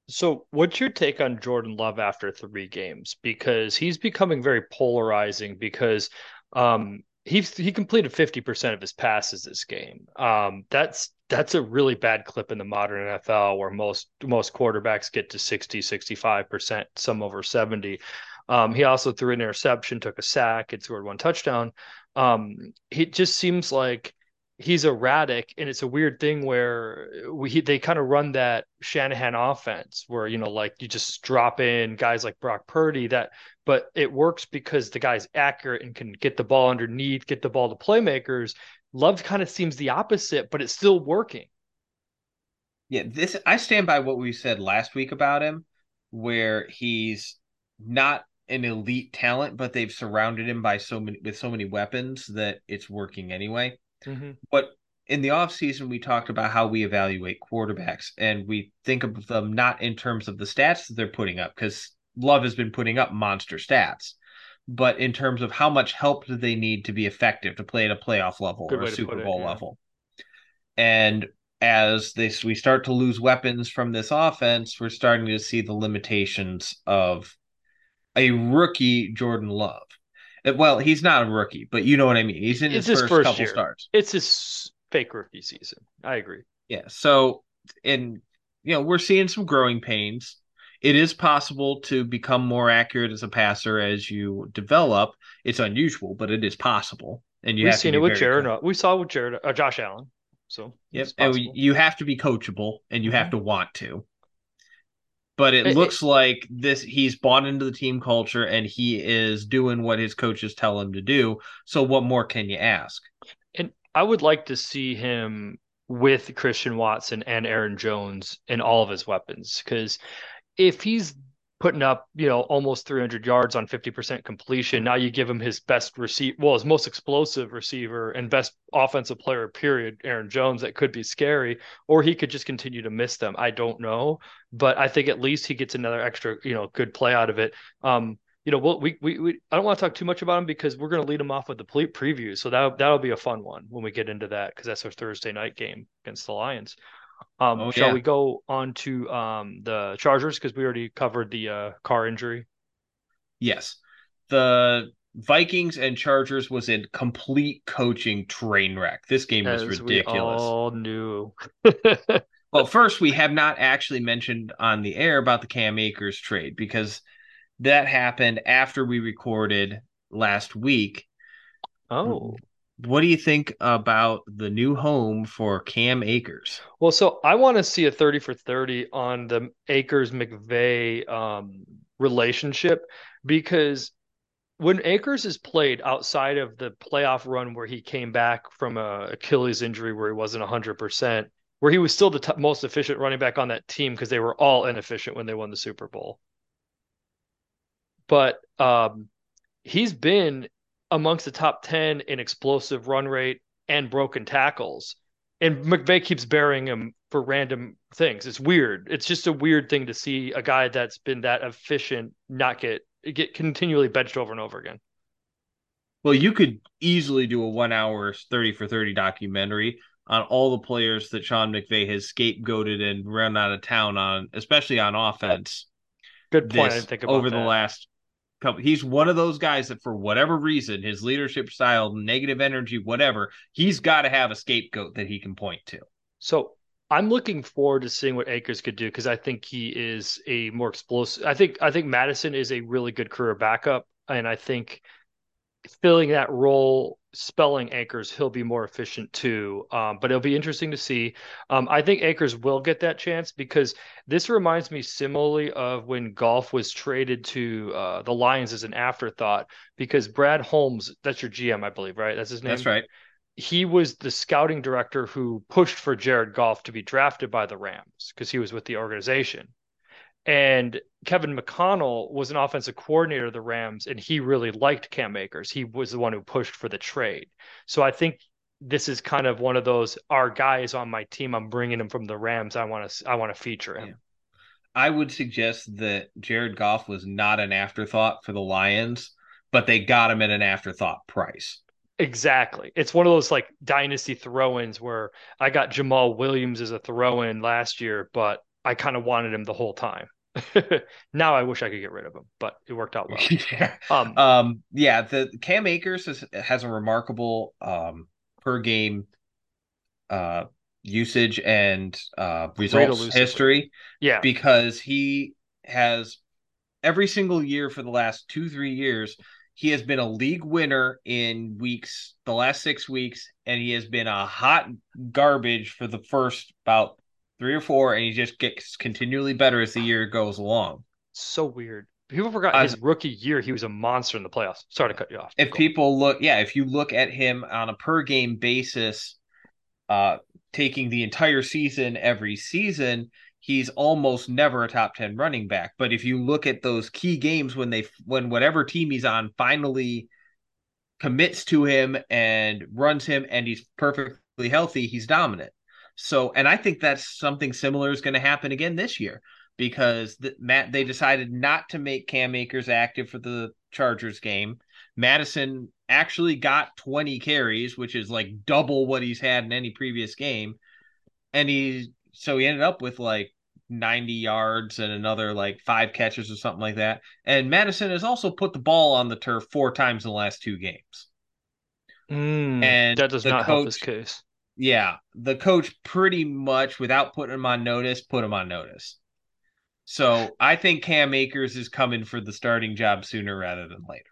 So, what's your take on Jordan Love after three games? Because he's becoming very polarizing. Because um, he he completed fifty percent of his passes this game. Um, that's that's a really bad clip in the modern NFL, where most most quarterbacks get to 60, 65 percent, some over seventy. Um, he also threw an interception, took a sack, and scored one touchdown. Um, it just seems like he's erratic, and it's a weird thing where we they kind of run that Shanahan offense, where you know, like you just drop in guys like Brock Purdy. That, but it works because the guy's accurate and can get the ball underneath, get the ball to playmakers. Love kind of seems the opposite, but it's still working. Yeah, this I stand by what we said last week about him, where he's not an elite talent, but they've surrounded him by so many with so many weapons that it's working anyway. Mm-hmm. But in the offseason, we talked about how we evaluate quarterbacks and we think of them not in terms of the stats that they're putting up, because Love has been putting up monster stats, but in terms of how much help do they need to be effective to play at a playoff level Good or a Super Bowl it, yeah. level. And as this we start to lose weapons from this offense, we're starting to see the limitations of a rookie Jordan Love. Uh, well, he's not a rookie, but you know what I mean. He's in his, his, first, first couple year. starts. It's his fake rookie season. I agree. Yeah. So, and you know, we're seeing some growing pains. It is possible to become more accurate as a passer as you develop. It's unusual, but it is possible. And you We've seen it with Jared. co- We saw it with Jared, uh, Josh Allen. So Yep. And you have to be coachable and you have Mhm. to want to. But it It- it- looks like this he's bought into the team culture and he is doing what his coaches tell him to do. So what more can you ask? And I would like to see him with Christian Watson and Aaron Jones and all of his weapons. Because if he's putting up, you know, almost 300 yards on 50% completion, now you give him his best receive, well, his most explosive receiver and best offensive player, period, Aaron Jones, that could be scary, or he could just continue to miss them. I don't know, but I think at least he gets another extra, you know, good play out of it. Um, you know, we'll, we, we, we, I don't want to talk too much about him because we're going to lead him off with the ple- preview. So that, that'll be a fun one when we get into that because that's our Thursday night game against the Lions. Um, Oh, shall yeah. we go on to um, the Chargers because we already covered the uh, Carr injury? Yes. The Vikings and Chargers was a complete coaching train wreck. This game was As we ridiculous. all knew. Well, first, we have not actually mentioned on the air about the Cam Akers trade because that happened after we recorded last week. oh, What do you think about the new home for Cam Akers? well, so I want to see a 30 for 30 on the Akers McVay um, relationship because when Akers is played outside of the playoff run where he came back from a Achilles injury where he wasn't 100%, where he was still the t- most efficient running back on that team because they were all inefficient when they won the Super Bowl. But um, he's been amongst the top 10 in explosive run rate and broken tackles. And McVay keeps burying him for random things. It's weird. It's just a weird thing to see a guy that's been that efficient not get get continually benched over and over again. Well, you could easily do a one hour 30 for 30 documentary on all the players that Sean McVay has scapegoated and run out of town on, especially on offense. Good point. I didn't think about over that. the last couple. He's one of those guys that, for whatever reason, his leadership style, negative energy, whatever, he's got to have a scapegoat that he can point to. So I'm looking forward to seeing what Akers could do because I think he is a more explosive. I think I think Mattison is a really good career backup, and I think filling that role, spelling Akers, he'll be more efficient too. Um, but it'll be interesting to see. Um, I think Akers will get that chance because this reminds me similarly of when Goff was traded to uh, the Lions as an afterthought because Brad Holmes, that's your GM, I believe, right? That's his name. That's right. he was the scouting director who pushed for Jared Goff to be drafted by the Rams because he was with the organization. And Kevin O'Connell was an offensive coordinator of the Rams, and he really liked Cam Akers. He was the one who pushed for the trade. So I think this is kind of one of those our guy is on my team. I'm bringing him from the Rams. I want to I want to feature him. Yeah. I would suggest that Jared Goff was not an afterthought for the Lions, but they got him at an afterthought price. Exactly. It's one of those like dynasty throw-ins where I got Jamaal Williams as a throw-in last year, but I kind of wanted him the whole time. now I wish I could get rid of him, but it worked out well. yeah. Um, Um, yeah, the Cam Akers has, has a remarkable um per game uh usage and uh results history yeah, because he has every single year for the last two, three years, he has been a league winner in weeks, the last six weeks, and he has been a hot garbage for the first about three or four, and he just gets continually better as the year goes along. so weird. People forgot his rookie year. He was a monster in the playoffs. Sorry to cut you off. If Go. people look, yeah, if you look at him on a per game basis, uh, taking the entire season every season, he's almost never a top 10 running back. But if you look at those key games when they, when whatever team he's on finally commits to him and runs him and he's perfectly healthy, he's dominant. So, and I think that's something similar is going to happen again this year because the, Matt they decided not to make Cam Akers active for the Chargers game. Mattison actually got 20 carries, which is like double what he's had in any previous game. And he so he ended up with like 90 yards and another like five catches or something like that. And Mattison has also put the ball on the turf four times in the last two games. Mm, and that does not help his case. Yeah, the coach pretty much without putting him on notice, put him on notice. So I think Cam Akers is coming for the starting job sooner rather than later.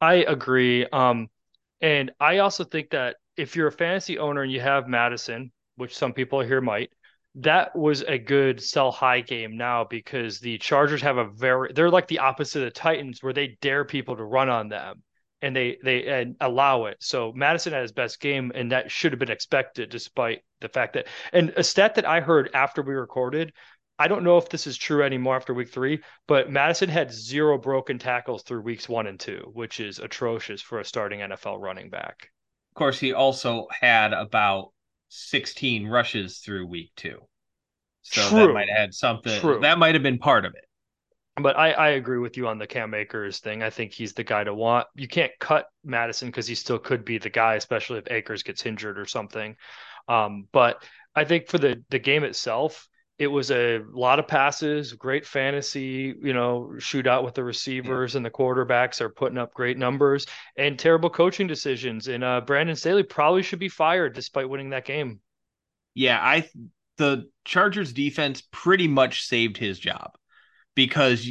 I agree. Um, and I also think that if you're a fantasy owner and you have Mattison, which some people here might, that was a good sell high game now because the Chargers have a very they're like the opposite of the Titans where they dare people to run on them and they they and allow it. So Mattison had his best game and that should have been expected despite the fact that and a stat that I heard after we recorded I don't know if this is true anymore after week three, but Mattison had zero broken tackles through weeks one and two, which is atrocious for a starting NFL running back. Of course, he also had about 16 rushes through week two. So True. that might have had something. True. That might have been part of it. But I, I agree with you on the Cam Akers thing. I think he's the guy to want. You can't cut Mattison because he still could be the guy, especially if Akers gets injured or something. Um, but I think for the the game itself, it was a lot of passes, great fantasy, you know, shootout with the receivers yeah. and the quarterbacks are putting up great numbers and terrible coaching decisions. And uh, Brandon Staley probably should be fired despite winning that game. Yeah, I the Chargers defense pretty much saved his job because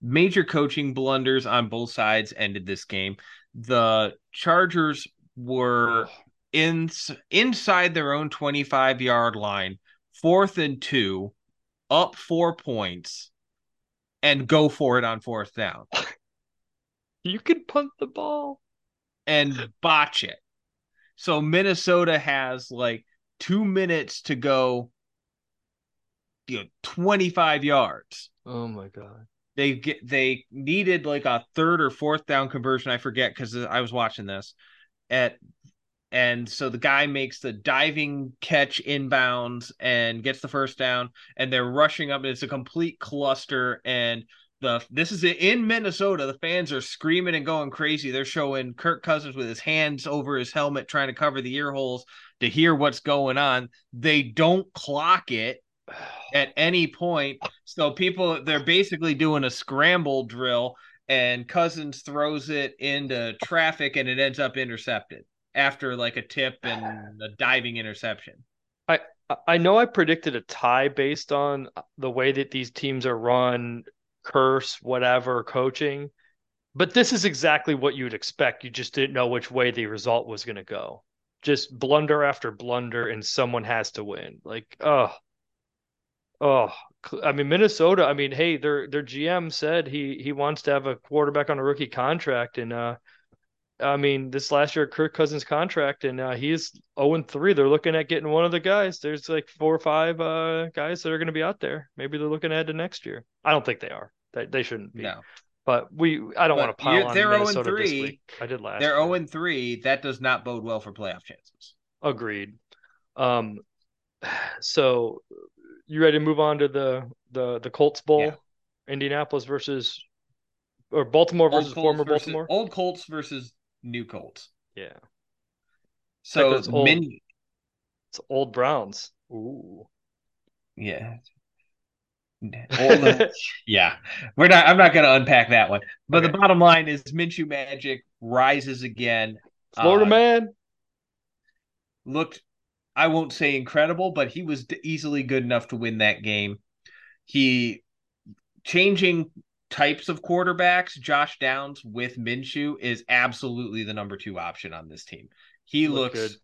major coaching blunders on both sides ended this game. The Chargers were in inside their own 25 yard line fourth and two, up four points, and go for it on fourth down. You can punt the ball and botch it. So Minnesota has like two minutes to go, you know, 25 yards. Oh my god. They get they needed like a third or fourth down conversion. I forget because I was watching this at and so the guy makes the diving catch inbounds and gets the first down and they're rushing up and it's a complete cluster and the this is in Minnesota the fans are screaming and going crazy they're showing Kirk Cousins with his hands over his helmet trying to cover the ear holes to hear what's going on they don't clock it at any point so people they're basically doing a scramble drill and Cousins throws it into traffic and it ends up intercepted after like a tip and a diving interception. I I know I predicted a tie based on the way that these teams are run, curse, whatever, coaching. But this is exactly what you'd expect. You just didn't know which way the result was going to go. Just blunder after blunder, and someone has to win. Like, oh, oh. I mean, Minnesota. I mean, hey, their their GM said he he wants to have a quarterback on a rookie contract, and uh, I mean, this last year, Kirk Cousins contract, and uh, he's 0 and 3. They're looking at getting one of the guys. There's like four or five uh, guys that are going to be out there. Maybe they're looking ahead to next year. I don't think they are. They, they shouldn't be. No. But we, I don't want to pile on they're Minnesota 0 3. This week. I did last. They're 0 3. That does not bode well for playoff chances. Agreed. Um, so you ready to move on to the the the Colts Bowl, yeah. Indianapolis versus or Baltimore versus former versus, Baltimore, old Colts versus new Colts. Yeah. So it's old, it's old Browns. Ooh. Yeah. Old, yeah, we're not. I'm not going to unpack that one. But okay. the bottom line is Minshew Magic rises again. Florida uh, man looked. I won't say incredible, but he was easily good enough to win that game. He changing types of quarterbacks, Josh Downs with Minshew is absolutely the number two option on this team. He Look looks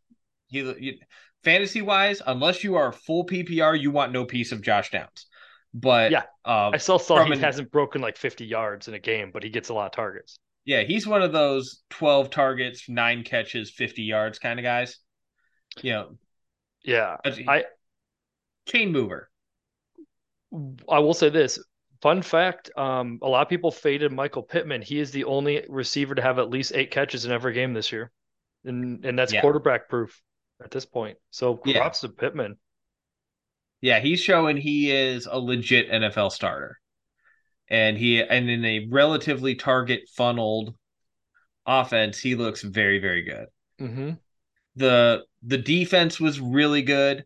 good. he fantasy wise, unless you are full PPR, you want no piece of Josh Downs. But yeah, uh, I still saw he an, hasn't broken like 50 yards in a game, but he gets a lot of targets. Yeah, he's one of those 12 targets, nine catches, 50 yards kind of guys. You know, yeah, I chain mover. I will say this Fun fact: um, a lot of people faded Michael Pittman. He is the only receiver to have at least eight catches in every game this year, and and that's yeah. quarterback proof at this point. So props yeah. to Pittman. Yeah, he's showing he is a legit NFL starter, and he and in a relatively target funneled offense, he looks very very good. Mm-hmm. The the defense was really good.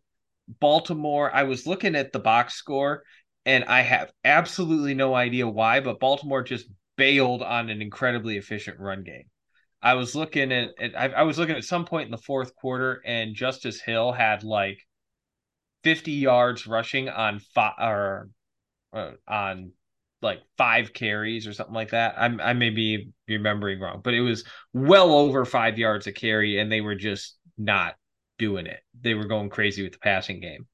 Baltimore, I was looking at the box score and I have absolutely no idea why, but Baltimore just bailed on an incredibly efficient run game. I was looking at, at I, I, was looking at some point in the fourth quarter, and Justice Hill had like 50 yards rushing on five or uh, on like five carries or something like that. I'm I may be remembering wrong, but it was well over five yards a carry, and they were just not doing it. They were going crazy with the passing game.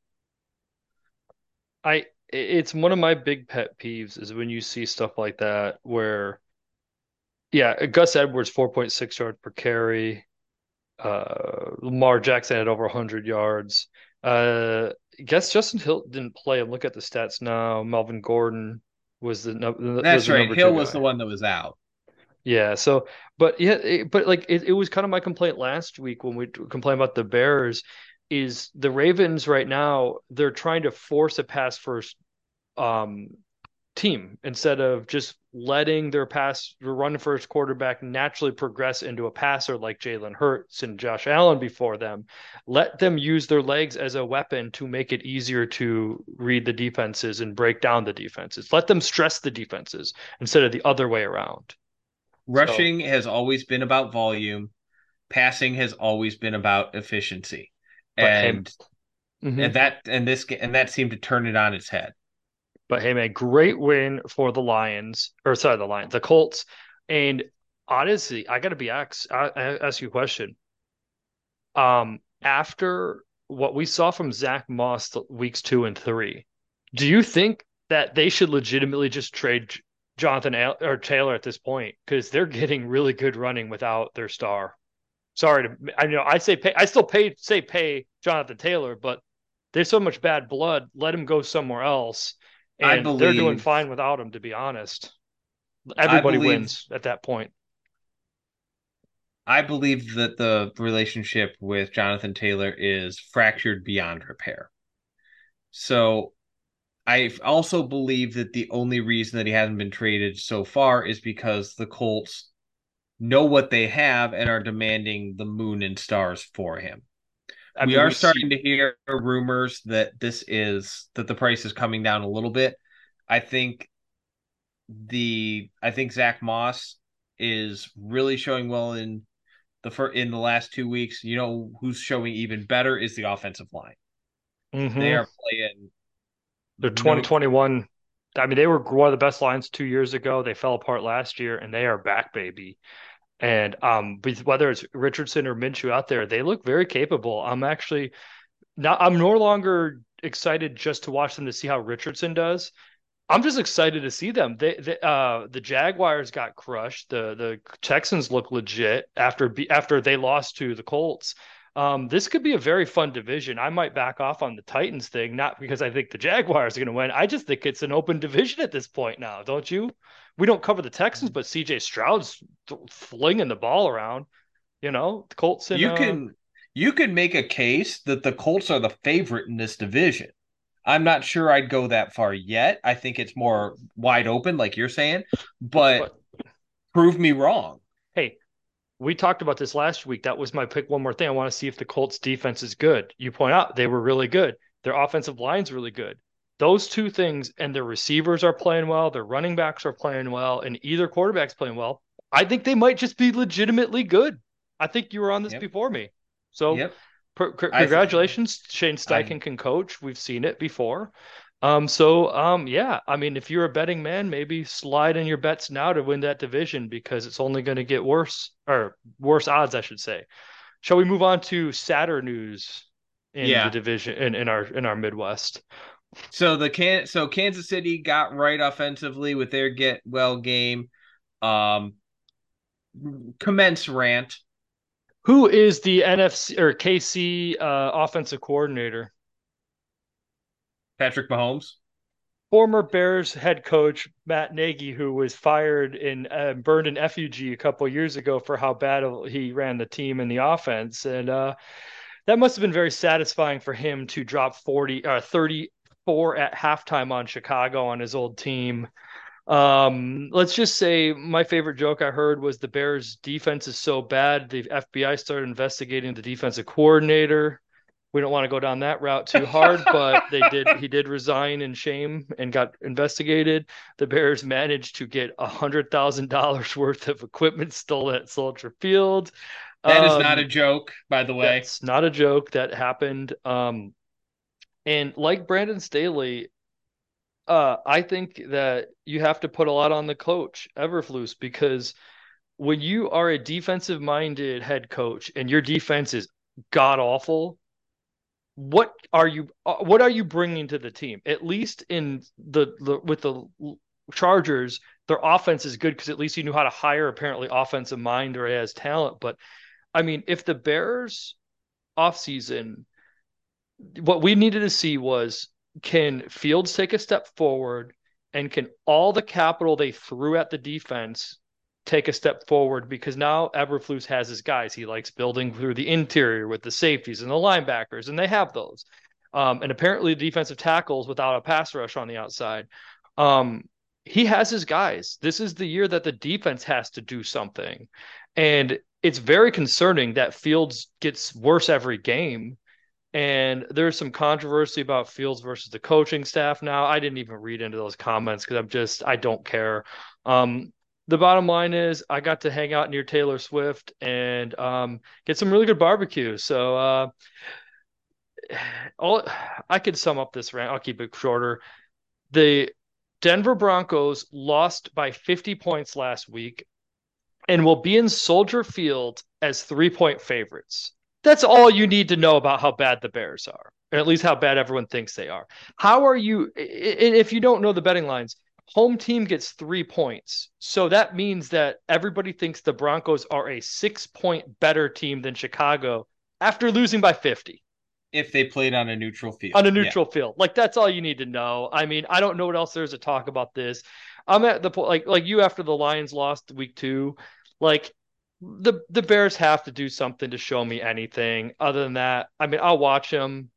I it's one of my big pet peeves is when you see stuff like that where yeah, Gus Edwards 4.6 yards per carry. Uh, Lamar Jackson had over 100 yards. Uh, I guess Justin Hill didn't play. Look at the stats now. Melvin Gordon was the, the that's right. Hill was the one that was out. Yeah. So, but yeah, it, but like it, it was kind of my complaint last week when we complained about the Bears. Is the Ravens right now? They're trying to force a pass first um, team instead of just letting their pass run first quarterback naturally progress into a passer like Jalen Hurts and Josh Allen before them. Let them use their legs as a weapon to make it easier to read the defenses and break down the defenses. Let them stress the defenses instead of the other way around. Rushing so, has always been about volume. Passing has always been about efficiency. And mm-hmm. and that and this and that seemed to turn it on its head. But hey, man, great win for the Lions, or sorry, the Lions, the Colts. And honestly, I got to be asked, I, I ask you a question. Um, after what we saw from Zack Moss weeks two and three, do you think that they should legitimately just trade Jonathan or Taylor at this point because they're getting really good running without their star? Sorry to, I know I say pay, I still pay say pay Jonathan Taylor, but there's so much bad blood. Let him go somewhere else and believe, they're doing fine without him, to be honest. Everybody believe, wins at that point. I believe that the relationship with Jonathan Taylor is fractured beyond repair. So I also believe that the only reason that he hasn't been traded so far is because the Colts know what they have and are demanding the moon and stars for him. I we mean, are we starting see... to hear rumors that this is that the price is coming down a little bit. I think the I think Zack Moss is really showing well in the fir- in the last two weeks. You know who's showing even better is the offensive line. Mm-hmm. They are playing. They're 2021. I mean, they were one of the best lines two years ago. They fell apart last year, and they are back, baby. And um, whether it's Richardson or Minshew out there, they look very capable. I'm actually not. I'm no longer excited just to watch them to see how Richardson does. I'm just excited to see them. They, they uh, the Jaguars got crushed. The the Texans look legit after after they lost to the Colts. Um, this could be a very fun division. I might back off on the Titans thing, not because I think the Jaguars are going to win. I just think it's an open division at this point now, don't you? we don't cover the Texans, but CJ Stroud's flinging the ball around. You know, the Colts. And, you uh, can uh, you can make a case that the Colts are the favorite in this division. I'm not sure I'd go that far yet. I think it's more wide open, like you're saying, but, but prove me wrong. We talked about this last week. That was my pick. One more thing. I want to see if the Colts defense is good. You point out they were really good. Their offensive line's really good those two things and their receivers are playing well, their running backs are playing well, and either quarterback's playing well, I think they might just be legitimately good. I think you were on this yep. before me. So yep. per- per- congratulations. Shane Steichen I... can coach. We've seen it before. Um, so um, yeah, I mean, if you're a betting man, maybe slide in your bets now to win that division because it's only going to get worse or worse odds, I should say. Shall we move on to sadder news in yeah. the division in, in our in our Midwest? So the can so Kansas City got right offensively with their get well game. Um commence rant. Who is the NFC or KC uh, offensive coordinator? Patrick Mahomes. Former Bears head coach Matt Nagy, who was fired and uh, burned in effigy a couple years ago for how bad he ran the team and the offense, and uh, that must have been very satisfying for him to drop 40 uh, 30 four at halftime on Chicago on his old team. Um, let's just say my favorite joke I heard was the Bears defense is so bad the FBI started investigating the defensive coordinator. We don't want to go down that route too hard, but they did he did resign in shame and got investigated. The Bears managed to get a hundred thousand dollars worth of equipment stolen at Soldier Field. That um, is not a um, joke, by the way. It's not a joke that happened. Um, and like Brandon Staley, Uh, I think that you have to put a lot on the coach, Eberflus, because when you are a defensive minded head coach and your defense is god awful, what are you uh, what are you bringing to the team? At least in the, the with the Chargers, their offense is good because at least you knew how to hire apparently offensive mind or has talent. But I mean, if the Bears offseason, what we needed to see was can Fields take a step forward and can all the capital they threw at the defense take a step forward because now Eberflus has his guys. He likes building through the interior with the safeties and the linebackers, and they have those. Um, and apparently, the defensive tackles without a pass rush on the outside. Um, he has his guys. This is the year that the defense has to do something. And it's very concerning that Fields gets worse every game. And there's some controversy about Fields versus the coaching staff now. I didn't even read into those comments because I'm just, I don't care. Um, the bottom line is I got to hang out near Taylor Swift and um, get some really good barbecue. So uh, all I could sum up this rant. I'll keep it shorter. The Denver Broncos lost by 50 points last week and will be in Soldier Field as three point favorites. That's all you need to know about how bad the Bears are, or at least how bad everyone thinks they are. How are you, if you don't know the betting lines, home team gets three points. So that means that everybody thinks the Broncos are a six point better team than Chicago after losing by 50. If they played on a neutral field. On a neutral yeah. field. Like that's all you need to know. I mean, I don't know what else there's to talk about this. I'm at the point like like you after the Lions lost week two, like the the Bears have to do something to show me anything. Other than that, I mean, I'll watch them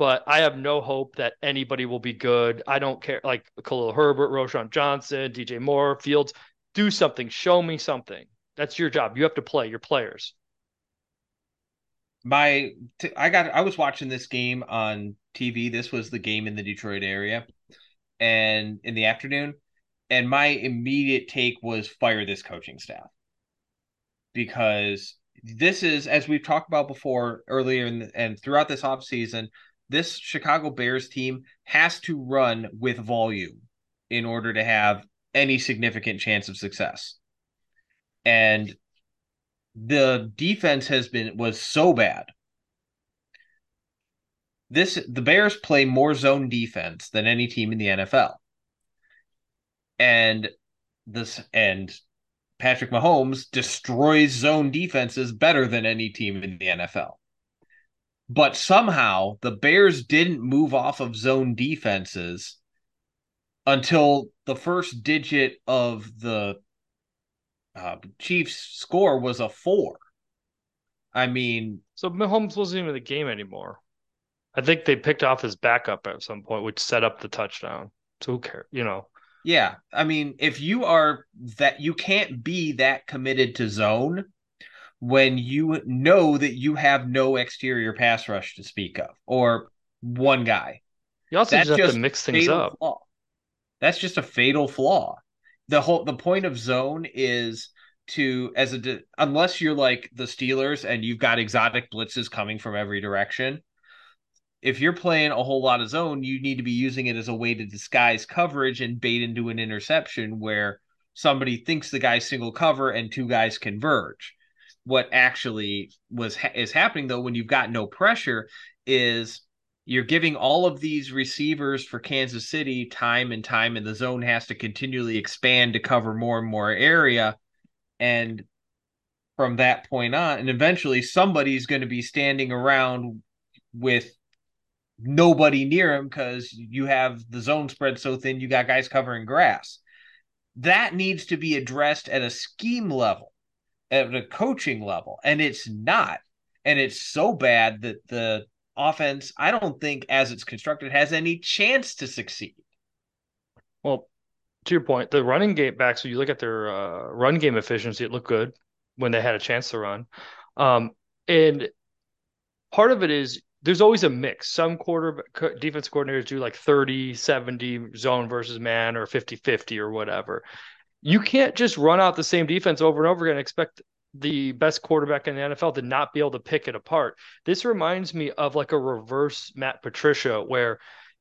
but I have no hope that anybody will be good. I don't care. Like Khalil Herbert, Roschon Johnson, DJ Moore, Fields, do something. Show me something. That's your job. You have to play your players. My, t- I got, I was watching this game on TV. This was the game in the Detroit area, and in the afternoon, and my immediate take was fire this coaching staff because this is as we've talked about before earlier in, and throughout this off season this Chicago Bears team has to run with volume in order to have any significant chance of success. And the defense has been was so bad. This the Bears play more zone defense than any team in the NFL. And this and Patrick Mahomes destroys zone defenses better than any team in the NFL. But somehow the Bears didn't move off of zone defenses until the first digit of the uh, Chiefs score was a four. I mean, so Mahomes wasn't even in the game anymore. I think they picked off his backup at some point, which set up the touchdown. So who cares? You know. Yeah, I mean, if you are that, you can't be that committed to zone when you know that you have no exterior pass rush to speak of or one guy. You also That's just have to mix things up. Flaw. That's just a fatal flaw. The whole the point of zone is to as a unless you're like the Steelers and you've got exotic blitzes coming from every direction. If you're playing a whole lot of zone, you need to be using it as a way to disguise coverage and bait into an interception where somebody thinks the guy's single cover and two guys converge what actually was is happening though when you've got no pressure is you're giving all of these receivers for Kansas City time and time and the zone has to continually expand to cover more and more area. And from that point on and eventually somebody's going to be standing around with nobody near him because you have the zone spread so thin you got guys covering grass. That needs to be addressed at a scheme level at a coaching level, and it's not. And it's so bad that the offense, I don't think, as it's constructed, has any chance to succeed. Well, to your point, the running game back. So you look at their uh, run game efficiency; it looked good when they had a chance to run. Um, and part of it is there's always a mix. Some quarter defense coordinators do like 30, 70 zone versus man or 50, 50 or whatever you can't just run out the same defense over and over again and expect the best quarterback in the NFL to not be able to pick it apart. This reminds me of like a reverse Matt Patricia where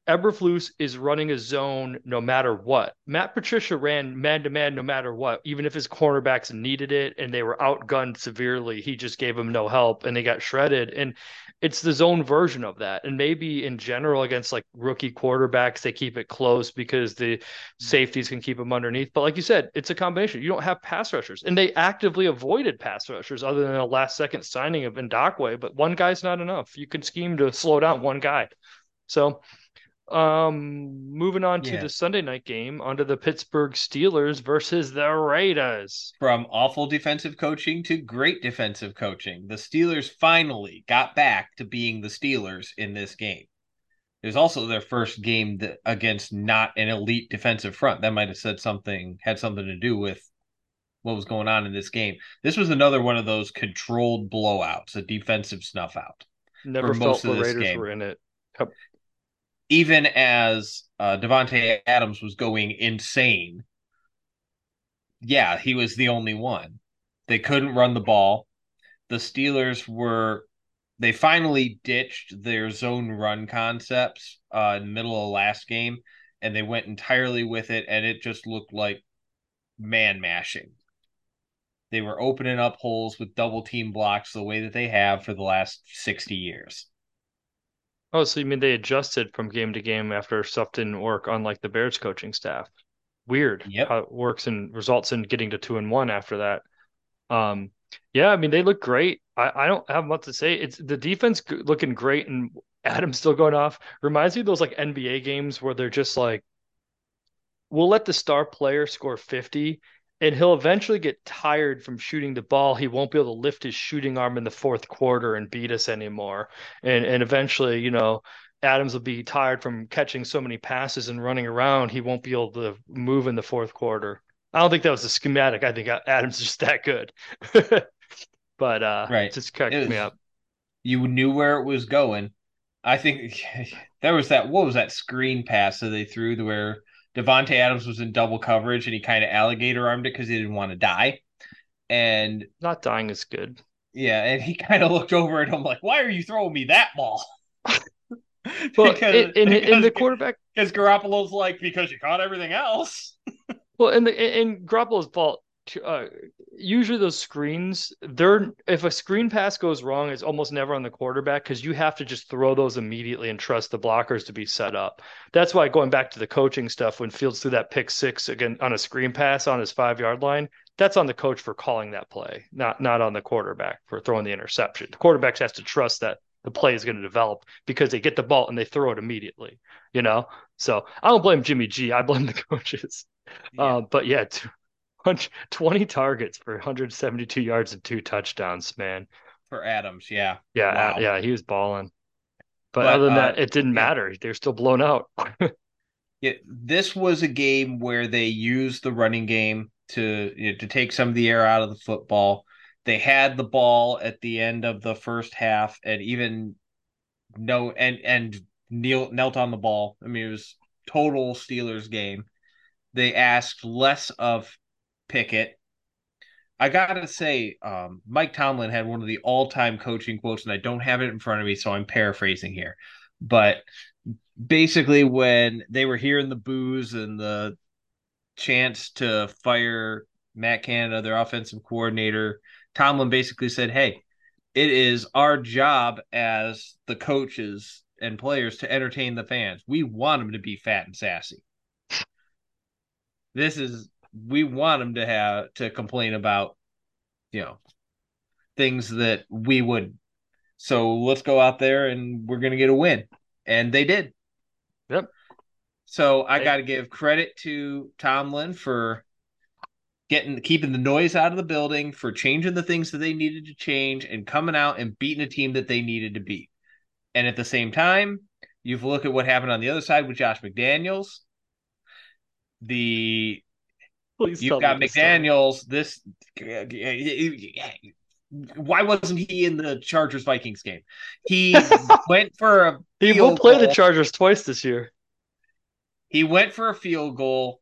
Eberflus is running a zone no matter what. Matt Patricia ran man to man no matter what, even if his cornerbacks needed it and they were outgunned severely. He just gave them no help and they got shredded. And it's the zone version of that. And maybe in general against like rookie quarterbacks, they keep it close because the safeties can keep them underneath. But like you said, it's a combination. You don't have pass rushers, and they actively avoided pass rushers other than a last second signing of Ngakoue. But one guy's not enough. You can scheme to slow down one guy. So um, moving on to yeah. the Sunday night game, onto the Pittsburgh Steelers versus the Raiders. From awful defensive coaching to great defensive coaching, the Steelers finally got back to being the Steelers in this game. It was also their first game that, against not an elite defensive front. That might have said something, had something to do with what was going on in this game. This was another one of those controlled blowouts, a defensive snuff out. Never felt the Raiders game. were in it. Yep even as uh, Davante Adams was going insane, yeah, he was the only one. They couldn't run the ball. The Steelers were they finally ditched their zone run concepts uh, in the middle of last game, and they went entirely with it, and it just looked like man mashing. They were opening up holes with double team blocks the way that they have for the last 60 years. Oh, so you mean they adjusted from game to game after stuff didn't work, unlike the Bears coaching staff? Weird yep. how it works and results in getting to two and one after that. Um, yeah, I mean they look great. I, I don't have much to say. It's the defense looking great and Adams still going off. Reminds me of those like NBA games where they're just like, we'll let the star player score 50 and he'll eventually get tired from shooting the ball. He won't be able to lift his shooting arm in the fourth quarter and beat us anymore. And and eventually, you know, Adams will be tired from catching so many passes and running around. He won't be able to move in the fourth quarter. I don't think that was a schematic. I think Adams is just that good. but uh, right, just cracked was, me up. You knew where it was going. I think there was that. What was that screen pass that they threw to where Davante Adams was in double coverage and he kind of alligator armed it because he didn't want to die. And not dying is good. Yeah, and he kind of looked over at him like, "Why are you throwing me that ball?" well, because, in, in, because, in the quarterback, because Garoppolo's like, because you caught everything else. well, in the in Garoppolo's fault, uh, usually those screens they're if a screen pass goes wrong it's almost never on the quarterback because you have to just throw those immediately and trust the blockers to be set up. That's why going back to the coaching stuff when fields threw that pick six again on a screen pass on his five yard line that's on the coach for calling that play not not on the quarterback for throwing the interception. The quarterback has to trust that the play is going to develop because they get the ball and they throw it immediately you know? So i don't blame jimmy g i blame the coaches. Yeah. Uh, but yeah 20 targets for 172 yards and two touchdowns, man. For Adams, yeah. Yeah, wow. yeah, he was balling. But, but other than uh, that, it didn't yeah. matter. They're still blown out. yeah, this was a game where they used the running game to you know, to take some of the air out of the football. They had the ball at the end of the first half, and even no, and and kneel, knelt on the ball. I mean, it was total Steelers game. They asked less of Pickett. I gotta say, um, Mike Tomlin had one of the all-time coaching quotes, and I don't have it in front of me, so I'm paraphrasing here. But basically, when they were hearing the boos and the chance to fire Matt Canada, their offensive coordinator, Tomlin basically said, "Hey, it is our job as the coaches and players to entertain the fans. We want them to be fat and sassy. This is we want them to have to complain about, you know, things that we would. So let's go out there and we're going to get a win. And they did. Yep. So I got to give credit to Tomlin for getting keeping the noise out of the building, for changing the things that they needed to change, and coming out and beating a team that they needed to beat. And at the same time, you've looked at what happened on the other side with Josh McDaniels. The Please You've got McDaniels. This why wasn't he in the Chargers Vikings game? He went for a he will play goal. the Chargers twice this year. He went for a field goal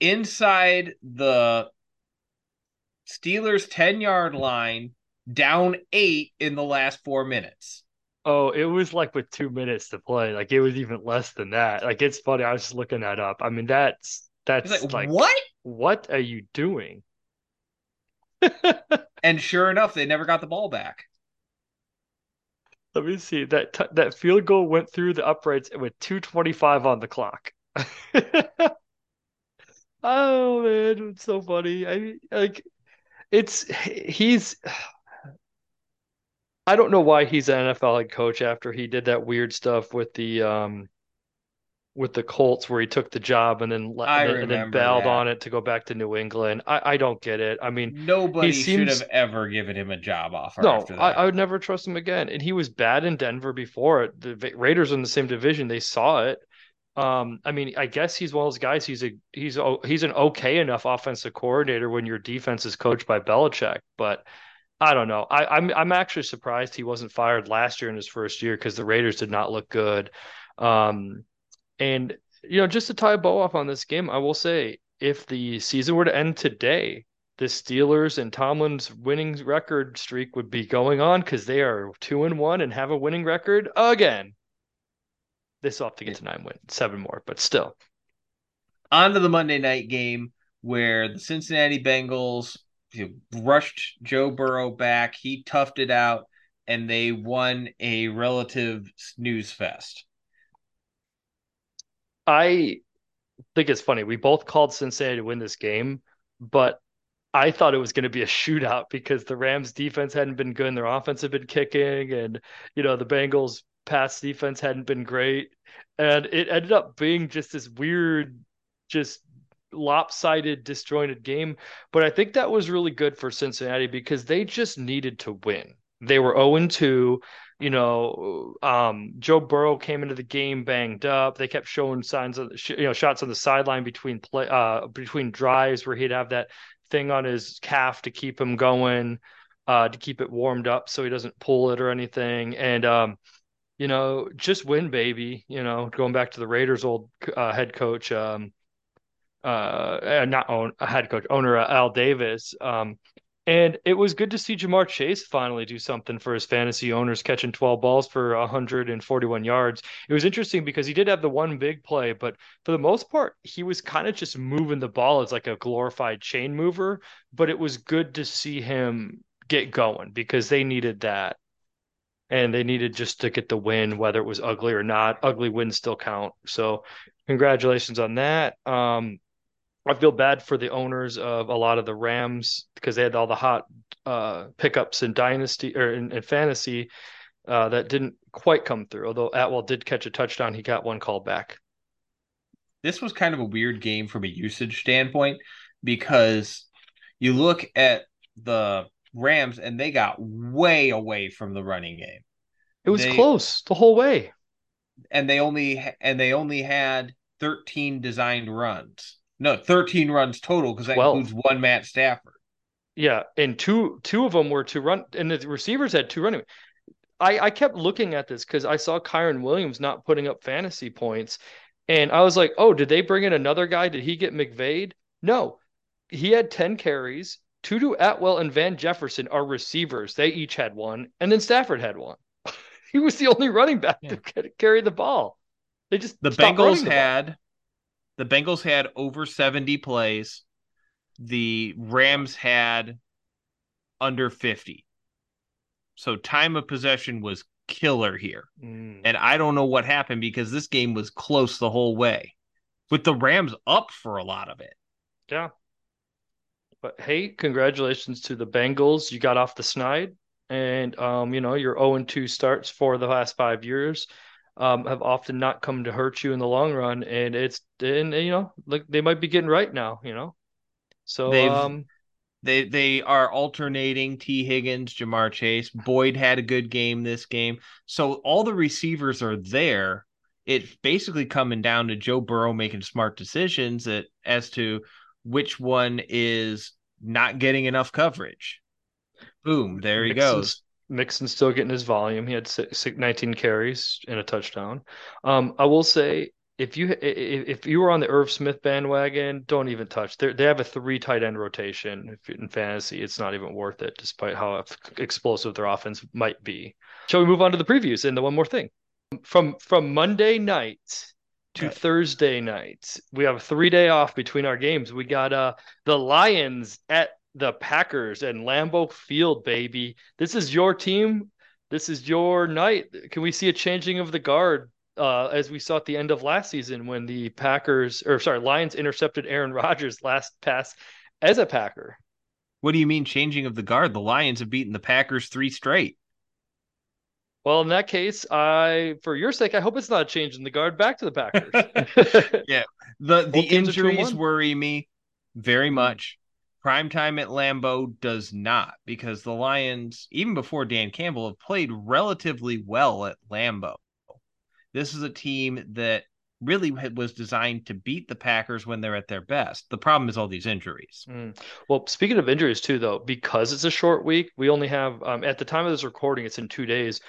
inside the Steelers 10 yard line, down eight in the last four minutes. Oh, it was like with two minutes to play. Like it was even less than that. Like it's funny. I was just looking that up. I mean, that's that's like, like what? what are you doing? And sure enough, they never got the ball back. Let me see. That t that field goal went through the uprights with 225 on the clock. Oh man, it's so funny. I like it's he's I don't know why he's an NFL head coach after he did that weird stuff with the um with the Colts where he took the job and then I and then, bailed that. on it to go back to New England. I I don't get it. I mean, Nobody he should have ever given him a job offer no, after that. I, I would never trust him again. And he was bad in Denver before it. The Raiders are in the same division. They saw it. Um, I mean, I guess he's one of those guys. He's a he's a, he's an okay enough offensive coordinator when your defense is coached by Belichick. But I don't know. I, I'm I'm actually surprised he wasn't fired last year in his first year because the Raiders did not look good. Um, and you know, just to tie a bow off on this game, I will say if the season were to end today, the Steelers and Tomlin's winning record streak would be going on because they are two and one and have a winning record again. They still have to get to nine wins, seven more, but still. On to the Monday night game where the Cincinnati Bengals rushed Joe Burrow back. He toughed it out, and they won a relative snooze fest. I think it's funny. We both called Cincinnati to win this game, but I thought it was going to be a shootout because the Rams defense hadn't been good and their offense had been kicking and you know the Bengals pass defense hadn't been great and it ended up being just this weird just lopsided disjointed game but I think that was really good for Cincinnati because they just needed to win. They were 0-2 you know, um, Joe Burrow came into the game banged up. They kept showing signs of, you know, shots on the sideline between play, uh, between drives where he'd have that thing on his calf to keep him going, uh, to keep it warmed up so he doesn't pull it or anything. And, um, you know, just win, baby. You know, going back to the Raiders' old uh, head coach, um, uh, not own head coach owner uh, Al Davis. Um, and it was good to see Ja'Marr Chase finally do something for his fantasy owners, catching 12 balls for 141 yards. It was interesting because he did have the one big play, but for the most part, he was kind of just moving the ball as like a glorified chain mover. But it was good to see him get going because they needed that. And they needed just to get the win, whether it was ugly or not. Ugly wins still count. So, congratulations on that. Um, I feel bad for the owners of a lot of the Rams because they had all the hot uh, pickups in dynasty or in, in fantasy uh, that didn't quite come through. Although Atwell did catch a touchdown, he got one call back. This was kind of a weird game from a usage standpoint because you look at the Rams and they got way away from the running game. It was They- close the whole way. and they only and they only had 13 designed runs. No, 13 runs total because that 12. includes one Matt Stafford. Yeah, and two two of them were to run, and the receivers had two running. I I kept looking at this because I saw Kyren Williams not putting up fantasy points, and I was like, oh, did they bring in another guy? Did he get McVade? No, he had ten carries. Tutu Atwell and Van Jefferson are receivers. They each had one, and then Stafford had one. he was the only running back Yeah. to carry the ball. They just The Bengals the ball. The Bengals had over 70 plays. The Rams had under 50. So time of possession was killer here. Mm. And I don't know what happened because this game was close the whole way. With the Rams up for a lot of it. Yeah. But hey, congratulations to the Bengals. You got off the snide. And um, you know, your 0-2 starts for the last five years um have often not come to hurt you in the long run. And it's and you know, like they might be getting right now, you know. So They've- um They they are alternating Tee Higgins, Ja'Marr Chase. Boyd had a good game this game. So all the receivers are there. It's basically coming down to Joe Burrow making smart decisions that, as to which one is not getting enough coverage. Boom, there he Mixon's- goes. Mixon's still getting his volume. He had six, six, 19 carries and a touchdown. Um, I will say if you if you were on the Irv Smith bandwagon, don't even touch. They they have a three tight end rotation in fantasy. It's not even worth it, despite how explosive their offense might be. Shall we move on to the previews and the one more thing from from Monday night to. Thursday night? We have a three day off between our games. We got uh the Lions at the Packers and Lambeau Field, baby. This is your team. This is your night. Can we see a changing of the guard uh, as we saw at the end of last season when the Packers, or sorry, Lions intercepted Aaron Rodgers last pass as a Packer. What do you mean changing of the guard? The Lions have beaten the Packers three straight. Well, in that case, I, for your sake, I hope it's not changing the guard back to the Packers. yeah, the the injuries worry me very much. Prime time at Lambeau does not because the Lions, even before Dan Campbell, have played relatively well at Lambeau. This is a team that really was designed to beat the Packers when they're at their best. The problem is all these injuries. Mm. Well, speaking of injuries too, though, because it's a short week, we only have um, at the time of this recording, it's in two days.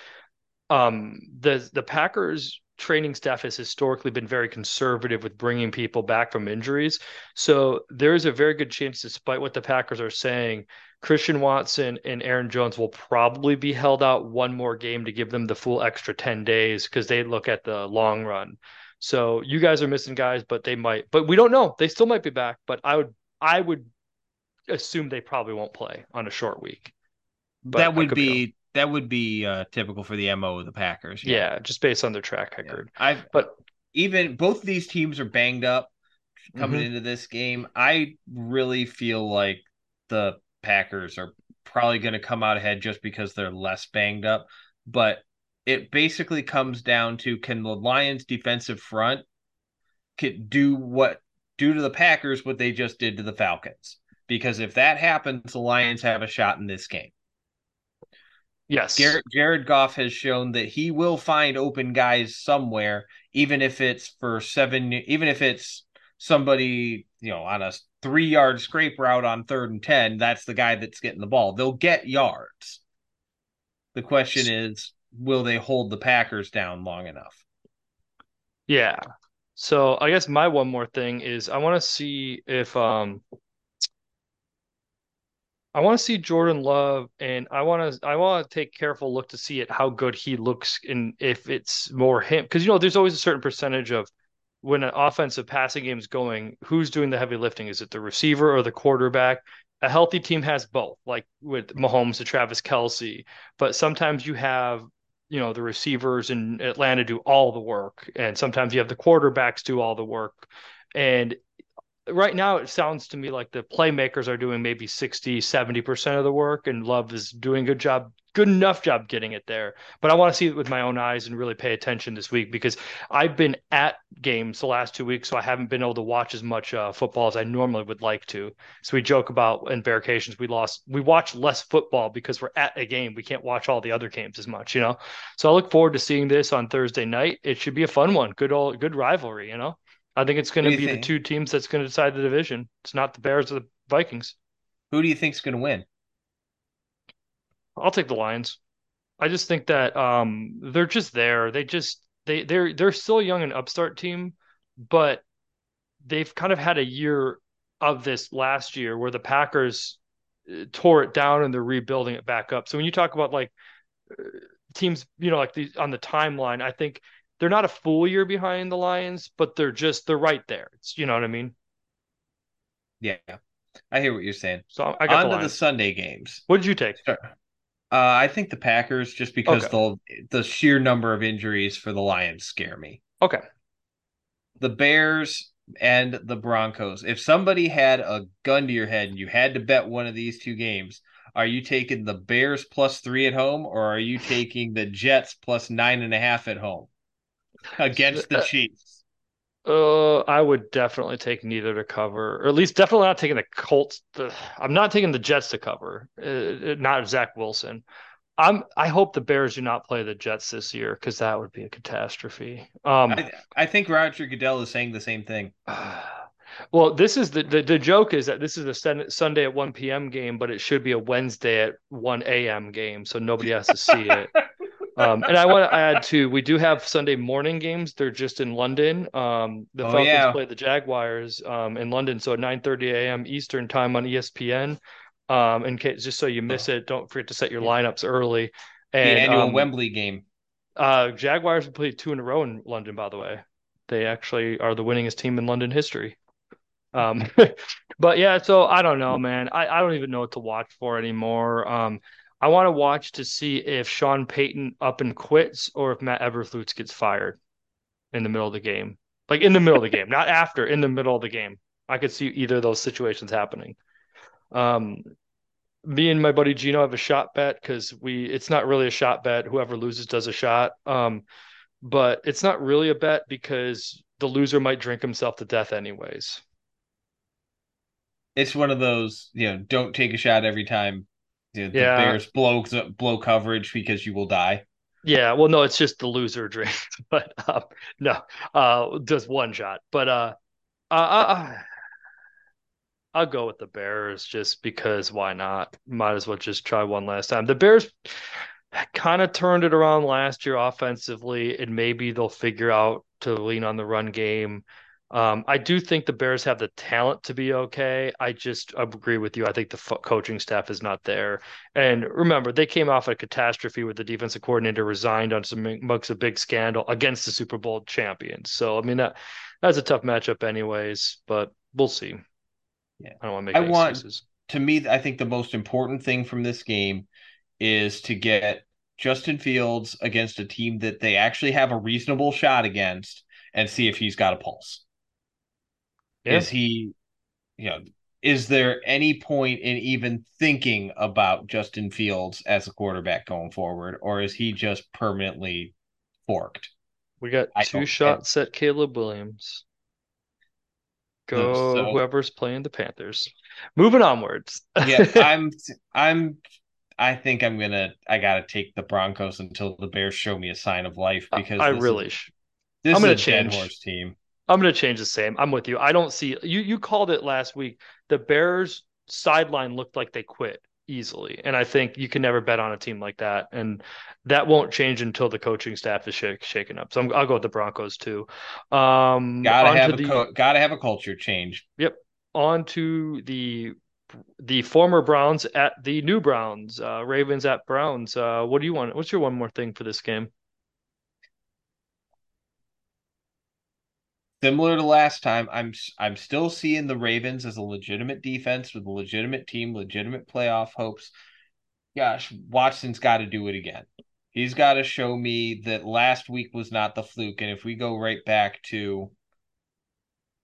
Um, the the Packers training staff has historically been very conservative with bringing people back from injuries. So there is a very good chance, despite what the Packers are saying, Christian Watson and Aaron Jones will probably be held out one more game to give them the full extra 10 days because they look at the long run. So you guys are missing guys, but they might, but we don't know. They still might be back, but I would, I would assume they probably won't play on a short week. But that would be, be that would be uh, typical for the mo of the Packers. Yeah, yeah just based on their track record. Yeah. I but even both of these teams are banged up coming mm-hmm. into this game. I really feel like the Packers are probably going to come out ahead just because they're less banged up. But it basically comes down to can the Lions defensive front could do what do to the Packers what they just did to the Falcons. Because if that happens, the Lions have a shot in this game. Yes. Jared, Jared Goff has shown that he will find open guys somewhere, even if it's for seven, even if it's somebody, you know, on a three yard scrape route on third and 10, that's the guy that's getting the ball. They'll get yards. The question is, will they hold the Packers down long enough? Yeah. So I guess my one more thing is I want to see if um I want to see Jordan Love, and I want to I want to take careful look to see it how good he looks, and if it's more him because you know there's always a certain percentage of when an offensive passing game is going, who's doing the heavy lifting? Is it the receiver or the quarterback? A healthy team has both, like with Mahomes to Travis Kelce, But sometimes you have, you know, the receivers in Atlanta do all the work, and sometimes you have the quarterbacks do all the work. And right now it sounds to me like the playmakers are doing maybe 60 70% of the work and love is doing a good job good enough job getting it there. But i want to see it with my own eyes and really pay attention this week because i've been at games the last two weeks so i haven't been able to watch as much uh, football as i normally would like to. So we joke about in Bearcations we lost we watch less football because we're at a game. We can't watch all the other games as much you know? So i look forward to seeing this on thursday night. It should be a fun one. Good old good rivalry you know I think it's going to be think? the two teams that's going to decide the division. It's not the Bears or the Vikings. Who do you think's going to win? I'll take the Lions. I just think that um, they're just there. They just they they're they're still a young and upstart team, but they've kind of had a year of this last year where the Packers uh, tore it down and they're rebuilding it back up. So when you talk about like uh, teams, you know, like the on the timeline, I think they're not a full year behind the Lions, but they're just they're right there. It's you know what I mean? Yeah, I hear what you're saying. So I got on the to the Sunday games. What did you take? Sure. Uh, I think the Packers, just because okay. the the sheer number of injuries for the Lions scare me. Okay. The Bears and the Broncos. If somebody had a gun to your head and you had to bet one of these two games, are you taking the Bears plus three at home or are you taking the Jets plus nine and a half at home? Against the uh, Chiefs? Uh, I would definitely take neither to cover, or at least definitely not taking the Colts. The, I'm not taking the Jets to cover. Uh, not Zach Wilson. I'm. I hope the Bears do not play the Jets this year because that would be a catastrophe. Um, I, I think Roger Goodell is saying the same thing. Well, this is the, the, the joke is that this is a Sunday at 1 p.m. game, but it should be a Wednesday at 1 a.m. game, so nobody has to see it. Um, and I want to add too, we do have Sunday morning games. They're just in London. Um, the Oh, Falcons yeah. play the Jaguars um, in London, so at 9:30 a.m. Eastern time on ESPN. Um, in case just so you miss it, don't forget to set your lineups early. And, the annual um, Wembley game. uh, Jaguars have played two in a row in London, by the way. They actually are the winningest team in London history. Um, but yeah, so I don't know, man. I, I don't even know what to watch for anymore. Um, I want to watch to see if Sean Payton up and quits or if Matt Eberflus gets fired in the middle of the game. Like in the middle of the game, not after, in the middle of the game. I could see either of those situations happening. Um, me and my buddy Gino have a shot bet because we it's not really a shot bet. Whoever loses does a shot. Um, but it's not really a bet because the loser might drink himself to death anyways. It's one of those, you know, don't take a shot every time the Yeah. Bears blow blow coverage because you will die. Yeah, well, no, it's just the loser drinks, but um, no, uh, just one shot. But uh, uh, I'll go with the Bears just because why not? Might as well just try one last time. The Bears kind of turned it around last year offensively, and maybe they'll figure out to lean on the run game. Um, I do think the Bears have the talent to be okay. I just agree with you. I think the coaching staff is not there. And remember, they came off a catastrophe with the defensive coordinator resigned on some amongst a big scandal against the Super Bowl champions. So I mean that that's a tough matchup, anyways. But we'll see. Yeah. I don't want to make I any want- excuses. To me, I think the most important thing from this game is to get Justin Fields against a team that they actually have a reasonable shot against and see if he's got a pulse. Yeah. Is he, you know, is there any point in even thinking about Justin Fields as a quarterback going forward, or is he just permanently forked? We got I two shots at Caleb Williams. Go so- whoever's playing the Panthers. Moving onwards. Yeah, I'm, I'm, I think I'm gonna, I gotta take the Broncos until the Bears show me a sign of life because I this really is, this I'm gonna is a dead change. horse team. I'm going to change the same. I'm with you. I don't see you. You called it last week. The Bears sideline looked like they quit easily, and I think you can never bet on a team like that, and that won't change until the coaching staff is shake, shaken up. So I'm, I'll go with the Broncos too. Um, Gotta have to a the co- gotta have a culture change. Yep. On to the the former Browns at the new Browns, uh, Ravens at Browns. Uh, what do you want? What's your one more thing for this game? Similar to last time, I'm I'm still seeing the Ravens as a legitimate defense with a legitimate team, legitimate playoff hopes. Gosh, Watson's got to do it again. He's got to show me that last week was not the fluke. And if we go right back to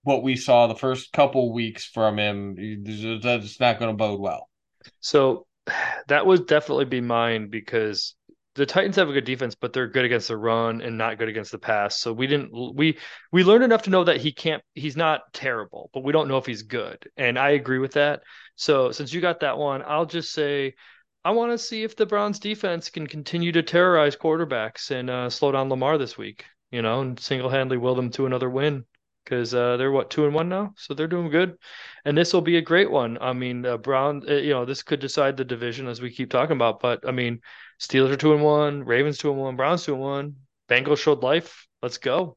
what we saw the first couple weeks from him, that's not going to bode well. So that would definitely be mine because the Titans have a good defense, but they're good against the run and not good against the pass. So we didn't we we learned enough to know that he can't he's not terrible, but we don't know if he's good. And I agree with that. So since you got that one, I'll just say I want to see if the Browns defense can continue to terrorize quarterbacks and uh, slow down Lamar this week, you know, and single-handedly will them to another win because uh, they're what two and one now, so they're doing good and this will be a great one. I mean, uh, Brown, uh, you know, this could decide the division as we keep talking about. But I mean, Steelers are two and one, Ravens two and one, Browns two and one. Bengals showed life. Let's go.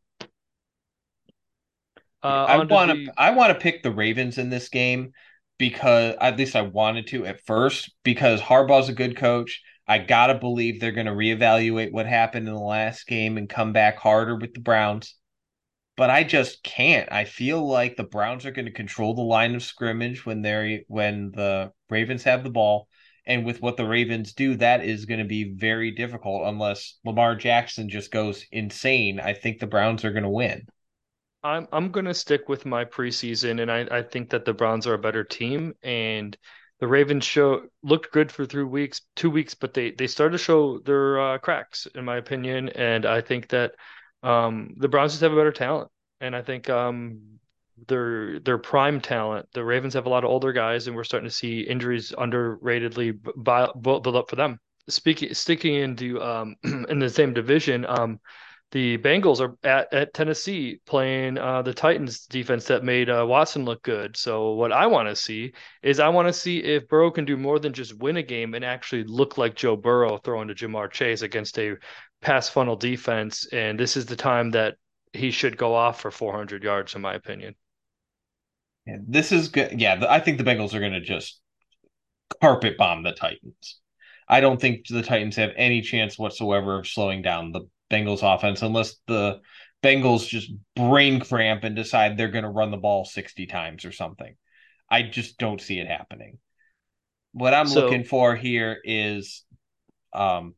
Uh, I on to want the- to I want to pick the Ravens in this game because at least I wanted to at first because Harbaugh's a good coach. I gotta believe they're going to reevaluate what happened in the last game and come back harder with the Browns. But I just can't. I feel like the Browns are going to control the line of scrimmage when they're when the Ravens have the ball. And with what the Ravens do, that is going to be very difficult unless Lamar Jackson just goes insane. I think the Browns are going to win. I'm I'm gonna stick with my preseason, and I, I think that the Browns are a better team, and the Ravens show looked good for three weeks, two weeks, but they they started to show their uh, cracks, in my opinion, and I think that um, the Browns just have a better talent, and I think um, their their prime talent. The Ravens have a lot of older guys, and we're starting to see injuries underratedly build up for them. Speaking sticking into um, in the same division, um, the Bengals are at, at Tennessee playing uh, the Titans defense that made uh, Watson look good. So what I want to see is I want to see if Burrow can do more than just win a game and actually look like Joe Burrow throwing to Ja'Marr Chase against a pass funnel defense, and this is the time that he should go off for 400 yards, in my opinion. Yeah, this is good. Yeah, I think the Bengals are going to just carpet bomb the Titans. I don't think the Titans have any chance whatsoever of slowing down the Bengals offense unless the Bengals just brain cramp and decide they're going to run the ball 60 times or something. I just don't see it happening. What I'm so, looking for here is um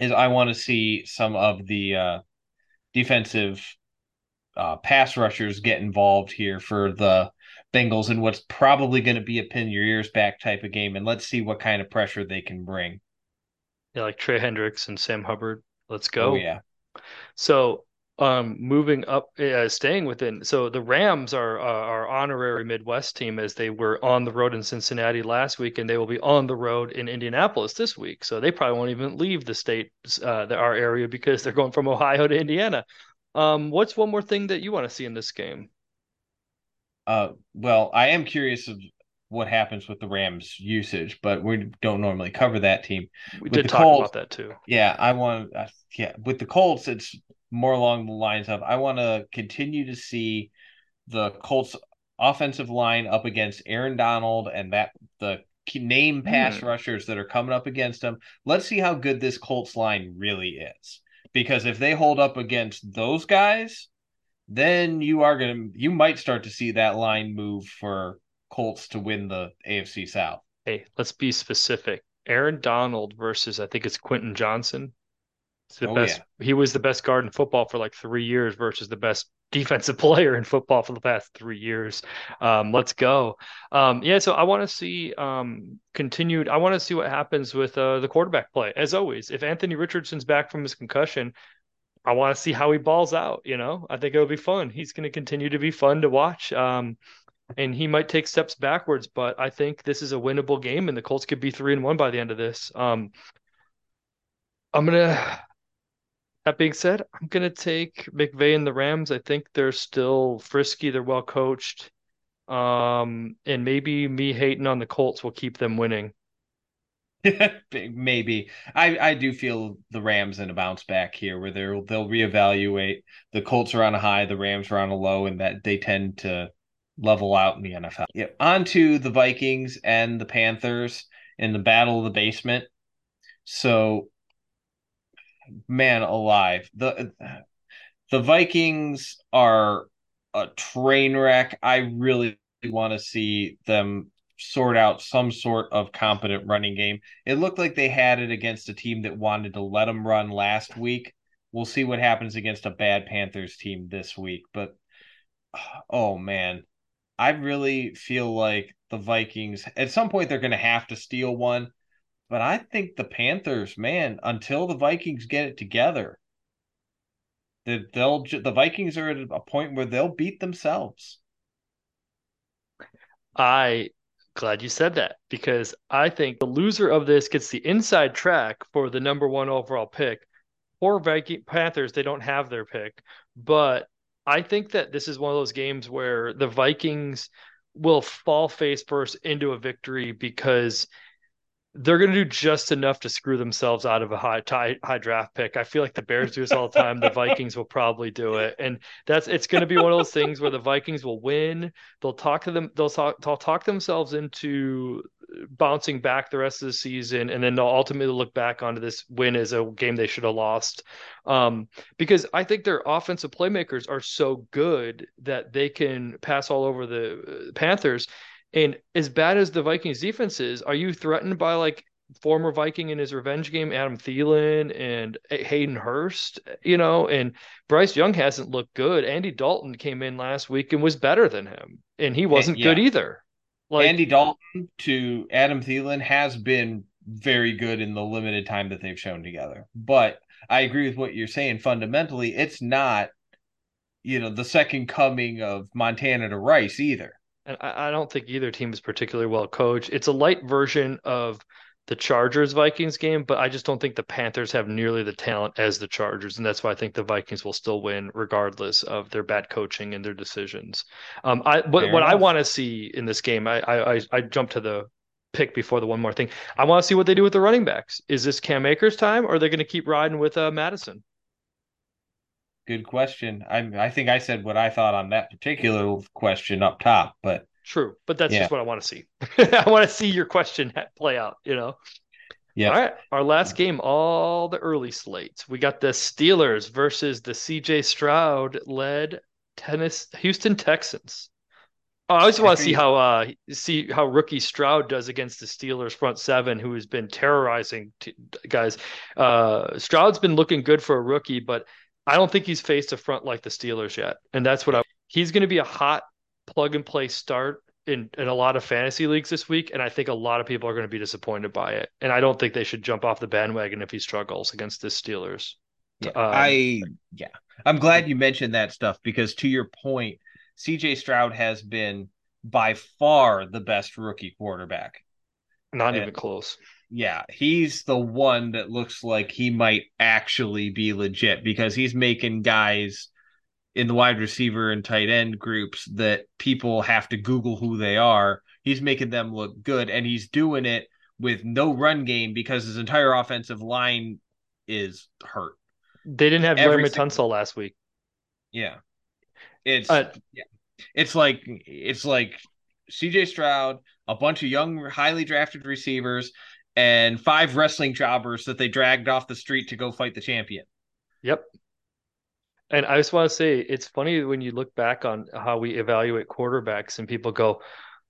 is I want to see some of the uh defensive uh pass rushers get involved here for the Bengals in what's probably going to be a pin your ears back type of game and let's see what kind of pressure they can bring. Yeah, like Trey Hendricks and Sam Hubbard. Let's go. Oh yeah. So um moving up uh, staying within so the rams are uh, our honorary midwest team as they were on the road in cincinnati last week and they will be on the road in indianapolis this week so they probably won't even leave the state uh the, our area because they're going from ohio to indiana um what's one more thing that you want to see in this game uh well i am curious of what happens with the Rams usage, but we don't normally cover that team. We with did talk Colts, about that too. Yeah, I want. Uh, yeah, with the Colts, it's more along the lines of I want to continue to see the Colts offensive line up against Aaron Donald and that the name pass mm. rushers that are coming up against him. Let's see how good this Colts line really is. Because if they hold up against those guys, then you are going to you might start to see that line move for Colts to win the AFC South. Hey, let's be specific. Aaron Donald versus I think it's Quentin Johnston. The oh, best. Yeah. He was the best guard in football for like three years versus the best defensive player in football for the past three years. Um, let's go. Um, yeah, so I want to see um, continued. I want to see what happens with uh, the quarterback play. As always, if Anthony Richardson's back from his concussion, I want to see how he balls out. You know, I think it'll be fun. He's going to continue to be fun to watch. Um, and he might take steps backwards, but I think this is a winnable game, and the Colts could be three and one by the end of this. Um, I'm gonna. That being said, I'm gonna take McVay and the Rams. I think they're still frisky. They're well coached, um, and maybe me hating on the Colts will keep them winning. maybe I I do feel the Rams in a bounce back here, where they'll they'll reevaluate. The Colts are on a high, the Rams are on a low, and that they tend to level out in the NFL. Yeah. On to the Vikings and the Panthers in the battle of the basement. So, man alive. The the Vikings are a train wreck. I really want to see them sort out some sort of competent running game. It looked like they had it against a team that wanted to let them run last week. We'll see what happens against a bad Panthers team this week, but oh man, I really feel like the Vikings at some point they're going to have to steal one, but I think the Panthers, man, until the Vikings get it together, that they'll the Vikings are at a point where they'll beat themselves. I glad you said that because I think the loser of this gets the inside track for the number one overall pick. Poor Viking Panthers, they don't have their pick, but I think that this is one of those games where the Vikings will fall face first into a victory because they're going to do just enough to screw themselves out of a high, high high draft pick. I feel like the Bears do this all the time. The Vikings will probably do it, and that's it's going to be one of those things where the Vikings will win. They'll talk to them. They'll talk. They'll talk themselves into bouncing back the rest of the season, and then they'll ultimately look back onto this win as a game they should have lost. Um, because I think their offensive playmakers are so good that they can pass all over the uh, Panthers and as bad as the Vikings defense is, are you threatened by like former Viking in his revenge game, Adam Thielen and Hayden Hurst, you know, and Bryce Young hasn't looked good. Andy Dalton came in last week and was better than him, and he wasn't yeah. good either. Like Andy Dalton to Adam Thielen has been very good in the limited time that they've shown together. But I agree with what you're saying. Fundamentally, it's not, you know, the second coming of Montana to Rice either and I, I don't think either team is particularly well coached. It's a light version of the Chargers Vikings game, but I just don't think the Panthers have nearly the talent as the Chargers, and that's why I think the Vikings will still win regardless of their bad coaching and their decisions. Um, I what, what I want to see in this game, I I I jump to the pick before the one more thing. I want to see what they do with the running backs. Is this Cam Akers time, or are they going to keep riding with uh, Mattison? Good question. I I think I said what I thought on that particular question up top, but true. But that's yeah. just what I want to see. I want to see your question play out. You know. Yeah. All right. Our last game, all the early slates. We got the Steelers versus the CJ Stroud led tennis Houston Texans. Oh, I just want to see how uh see how rookie Stroud does against the Steelers front seven, who has been terrorizing t- guys. Uh, Stroud's been looking good for a rookie, but I don't think he's faced a front like the Steelers yet, and that's what I. He's going to be a hot plug and play start in in a lot of fantasy leagues this week, and I think a lot of people are going to be disappointed by it. And I don't think they should jump off the bandwagon if he struggles against the Steelers. Yeah, um, I yeah, I'm glad you mentioned that stuff because to your point, C.J. Stroud has been by far the best rookie quarterback. Not and, even close. Yeah, he's the one that looks like he might actually be legit because he's making guys in the wide receiver and tight end groups that people have to Google who they are. He's making them look good, and he's doing it with no run game because his entire offensive line is hurt. They didn't have Larry Tunsil last week. Yeah, it's uh, yeah, it's like it's like C.J. Stroud, a bunch of young, highly drafted receivers, and five wrestling jobbers that they dragged off the street to go fight the champion. Yep. And I just want to say it's funny when you look back on how we evaluate quarterbacks and people go,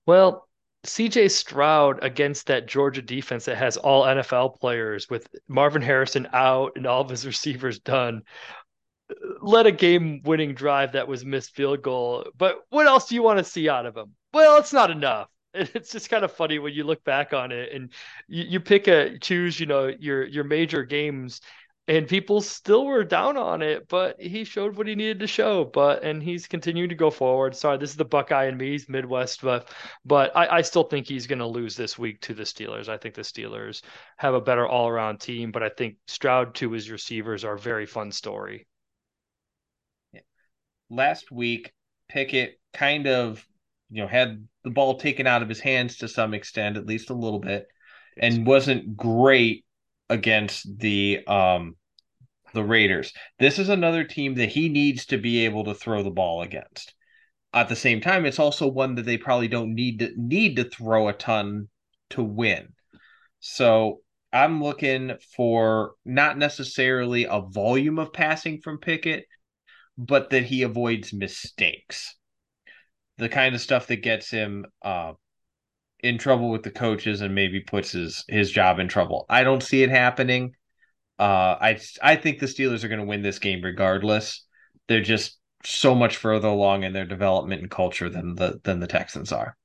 well, CJ Stroud against that Georgia defense that has all NFL players with Marvin Harrison out and all of his receivers done led a game winning drive that was missed field goal. But what else do you want to see out of him? Well, it's not enough. It's just kind of funny when you look back on it and you, you pick a choose, you know, your your major games and people still were down on it, but he showed what he needed to show. But and he's continuing to go forward. Sorry, this is the Buckeye and me, he's Midwest, but but I, I still think he's going to lose this week to the Steelers. I think the Steelers have a better all around team, but I think Stroud to his receivers are a very fun story. Last week, Pickett kind of you know had the ball taken out of his hands to some extent, at least a little bit, and wasn't great against the um the Raiders. This is another team that he needs to be able to throw the ball against. At the same time, it's also one that they probably don't need to need to throw a ton to win. So I'm looking for not necessarily a volume of passing from Pickett, but that he avoids mistakes. The kind of stuff that gets him uh, in trouble with the coaches and maybe puts his his job in trouble. I don't see it happening. Uh, I I think the Steelers are going to win this game regardless. They're just so much further along in their development and culture than the than the Texans are.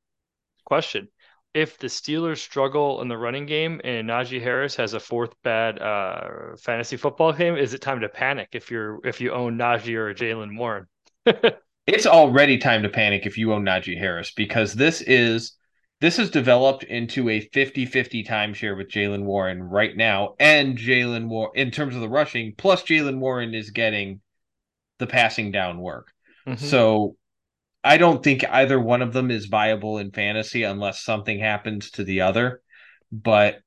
Question: If the Steelers struggle in the running game and Najee Harris has a fourth bad uh, fantasy football game, is it time to panic if you're if you own Najee or Jaylen Warren? it's already time to panic if you own Najee Harris because this is this has developed into a 50-50 timeshare with Jaylen Warren right now, and Jaylen Warren in terms of the rushing, plus Jaylen Warren is getting the passing down work. Mm-hmm. So I don't think either one of them is viable in fantasy unless something happens to the other. But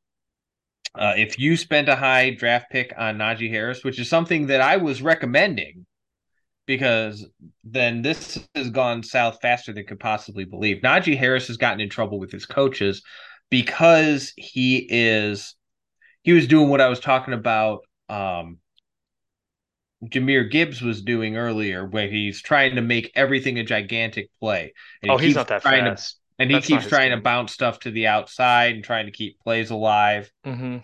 uh, if you spent a high draft pick on Najee Harris, which is something that I was recommending because then this has gone south faster than could possibly believe. Najee Harris has gotten in trouble with his coaches because he is he was doing what I was talking about um Jahmyr Gibbs was doing earlier, where he's trying to make everything a gigantic play. And oh, he he's not that fast. To, and he keeps trying game. to bounce stuff to the outside and trying to keep plays alive. Mm-hmm.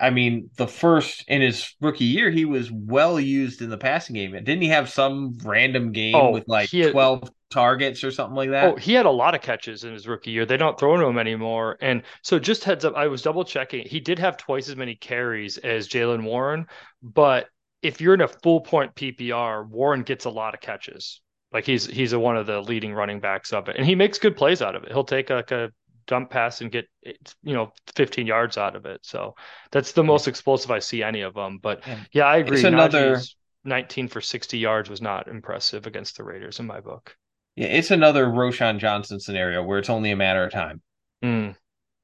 I mean, the first in his rookie year, he was well used in the passing game. Didn't he have some random game oh, with like had, 12 targets or something like that? Oh, he had a lot of catches in his rookie year. They don't throw to him anymore. And so, just heads up, I was double checking. He did have twice as many carries as Jaylen Warren, but if you're in a full point PPR, Warren gets a lot of catches. Like he's he's a, one of the leading running backs of it, and he makes good plays out of it. He'll take like a dump pass and get you know 15 yards out of it. So that's the most explosive I see any of them. But yeah, I agree. It's another 19 for 60 yards was not impressive against the Raiders in my book. Yeah, it's another Roschon Johnson scenario where it's only a matter of time. Mm.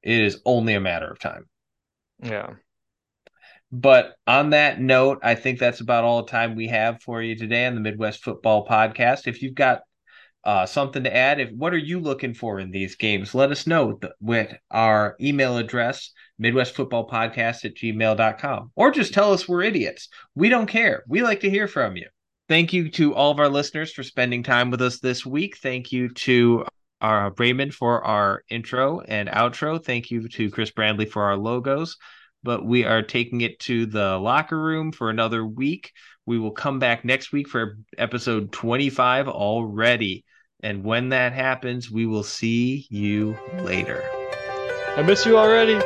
It is only a matter of time. Yeah. But on that note, I think that's about all the time we have for you today on the Midwest Football Podcast. If you've got uh, something to add, if what are you looking for in these games? Let us know with our email address, midwestfootballpodcast at gmail.com. Or just tell us we're idiots. We don't care. We like to hear from you. Thank you to all of our listeners for spending time with us this week. Thank you to our Raymond for our intro and outro. Thank you to Chris Brandley for our logos but we are taking it to the locker room for another week. We will come back next week for episode 25 already. And when that happens, we will see you later. I miss you already.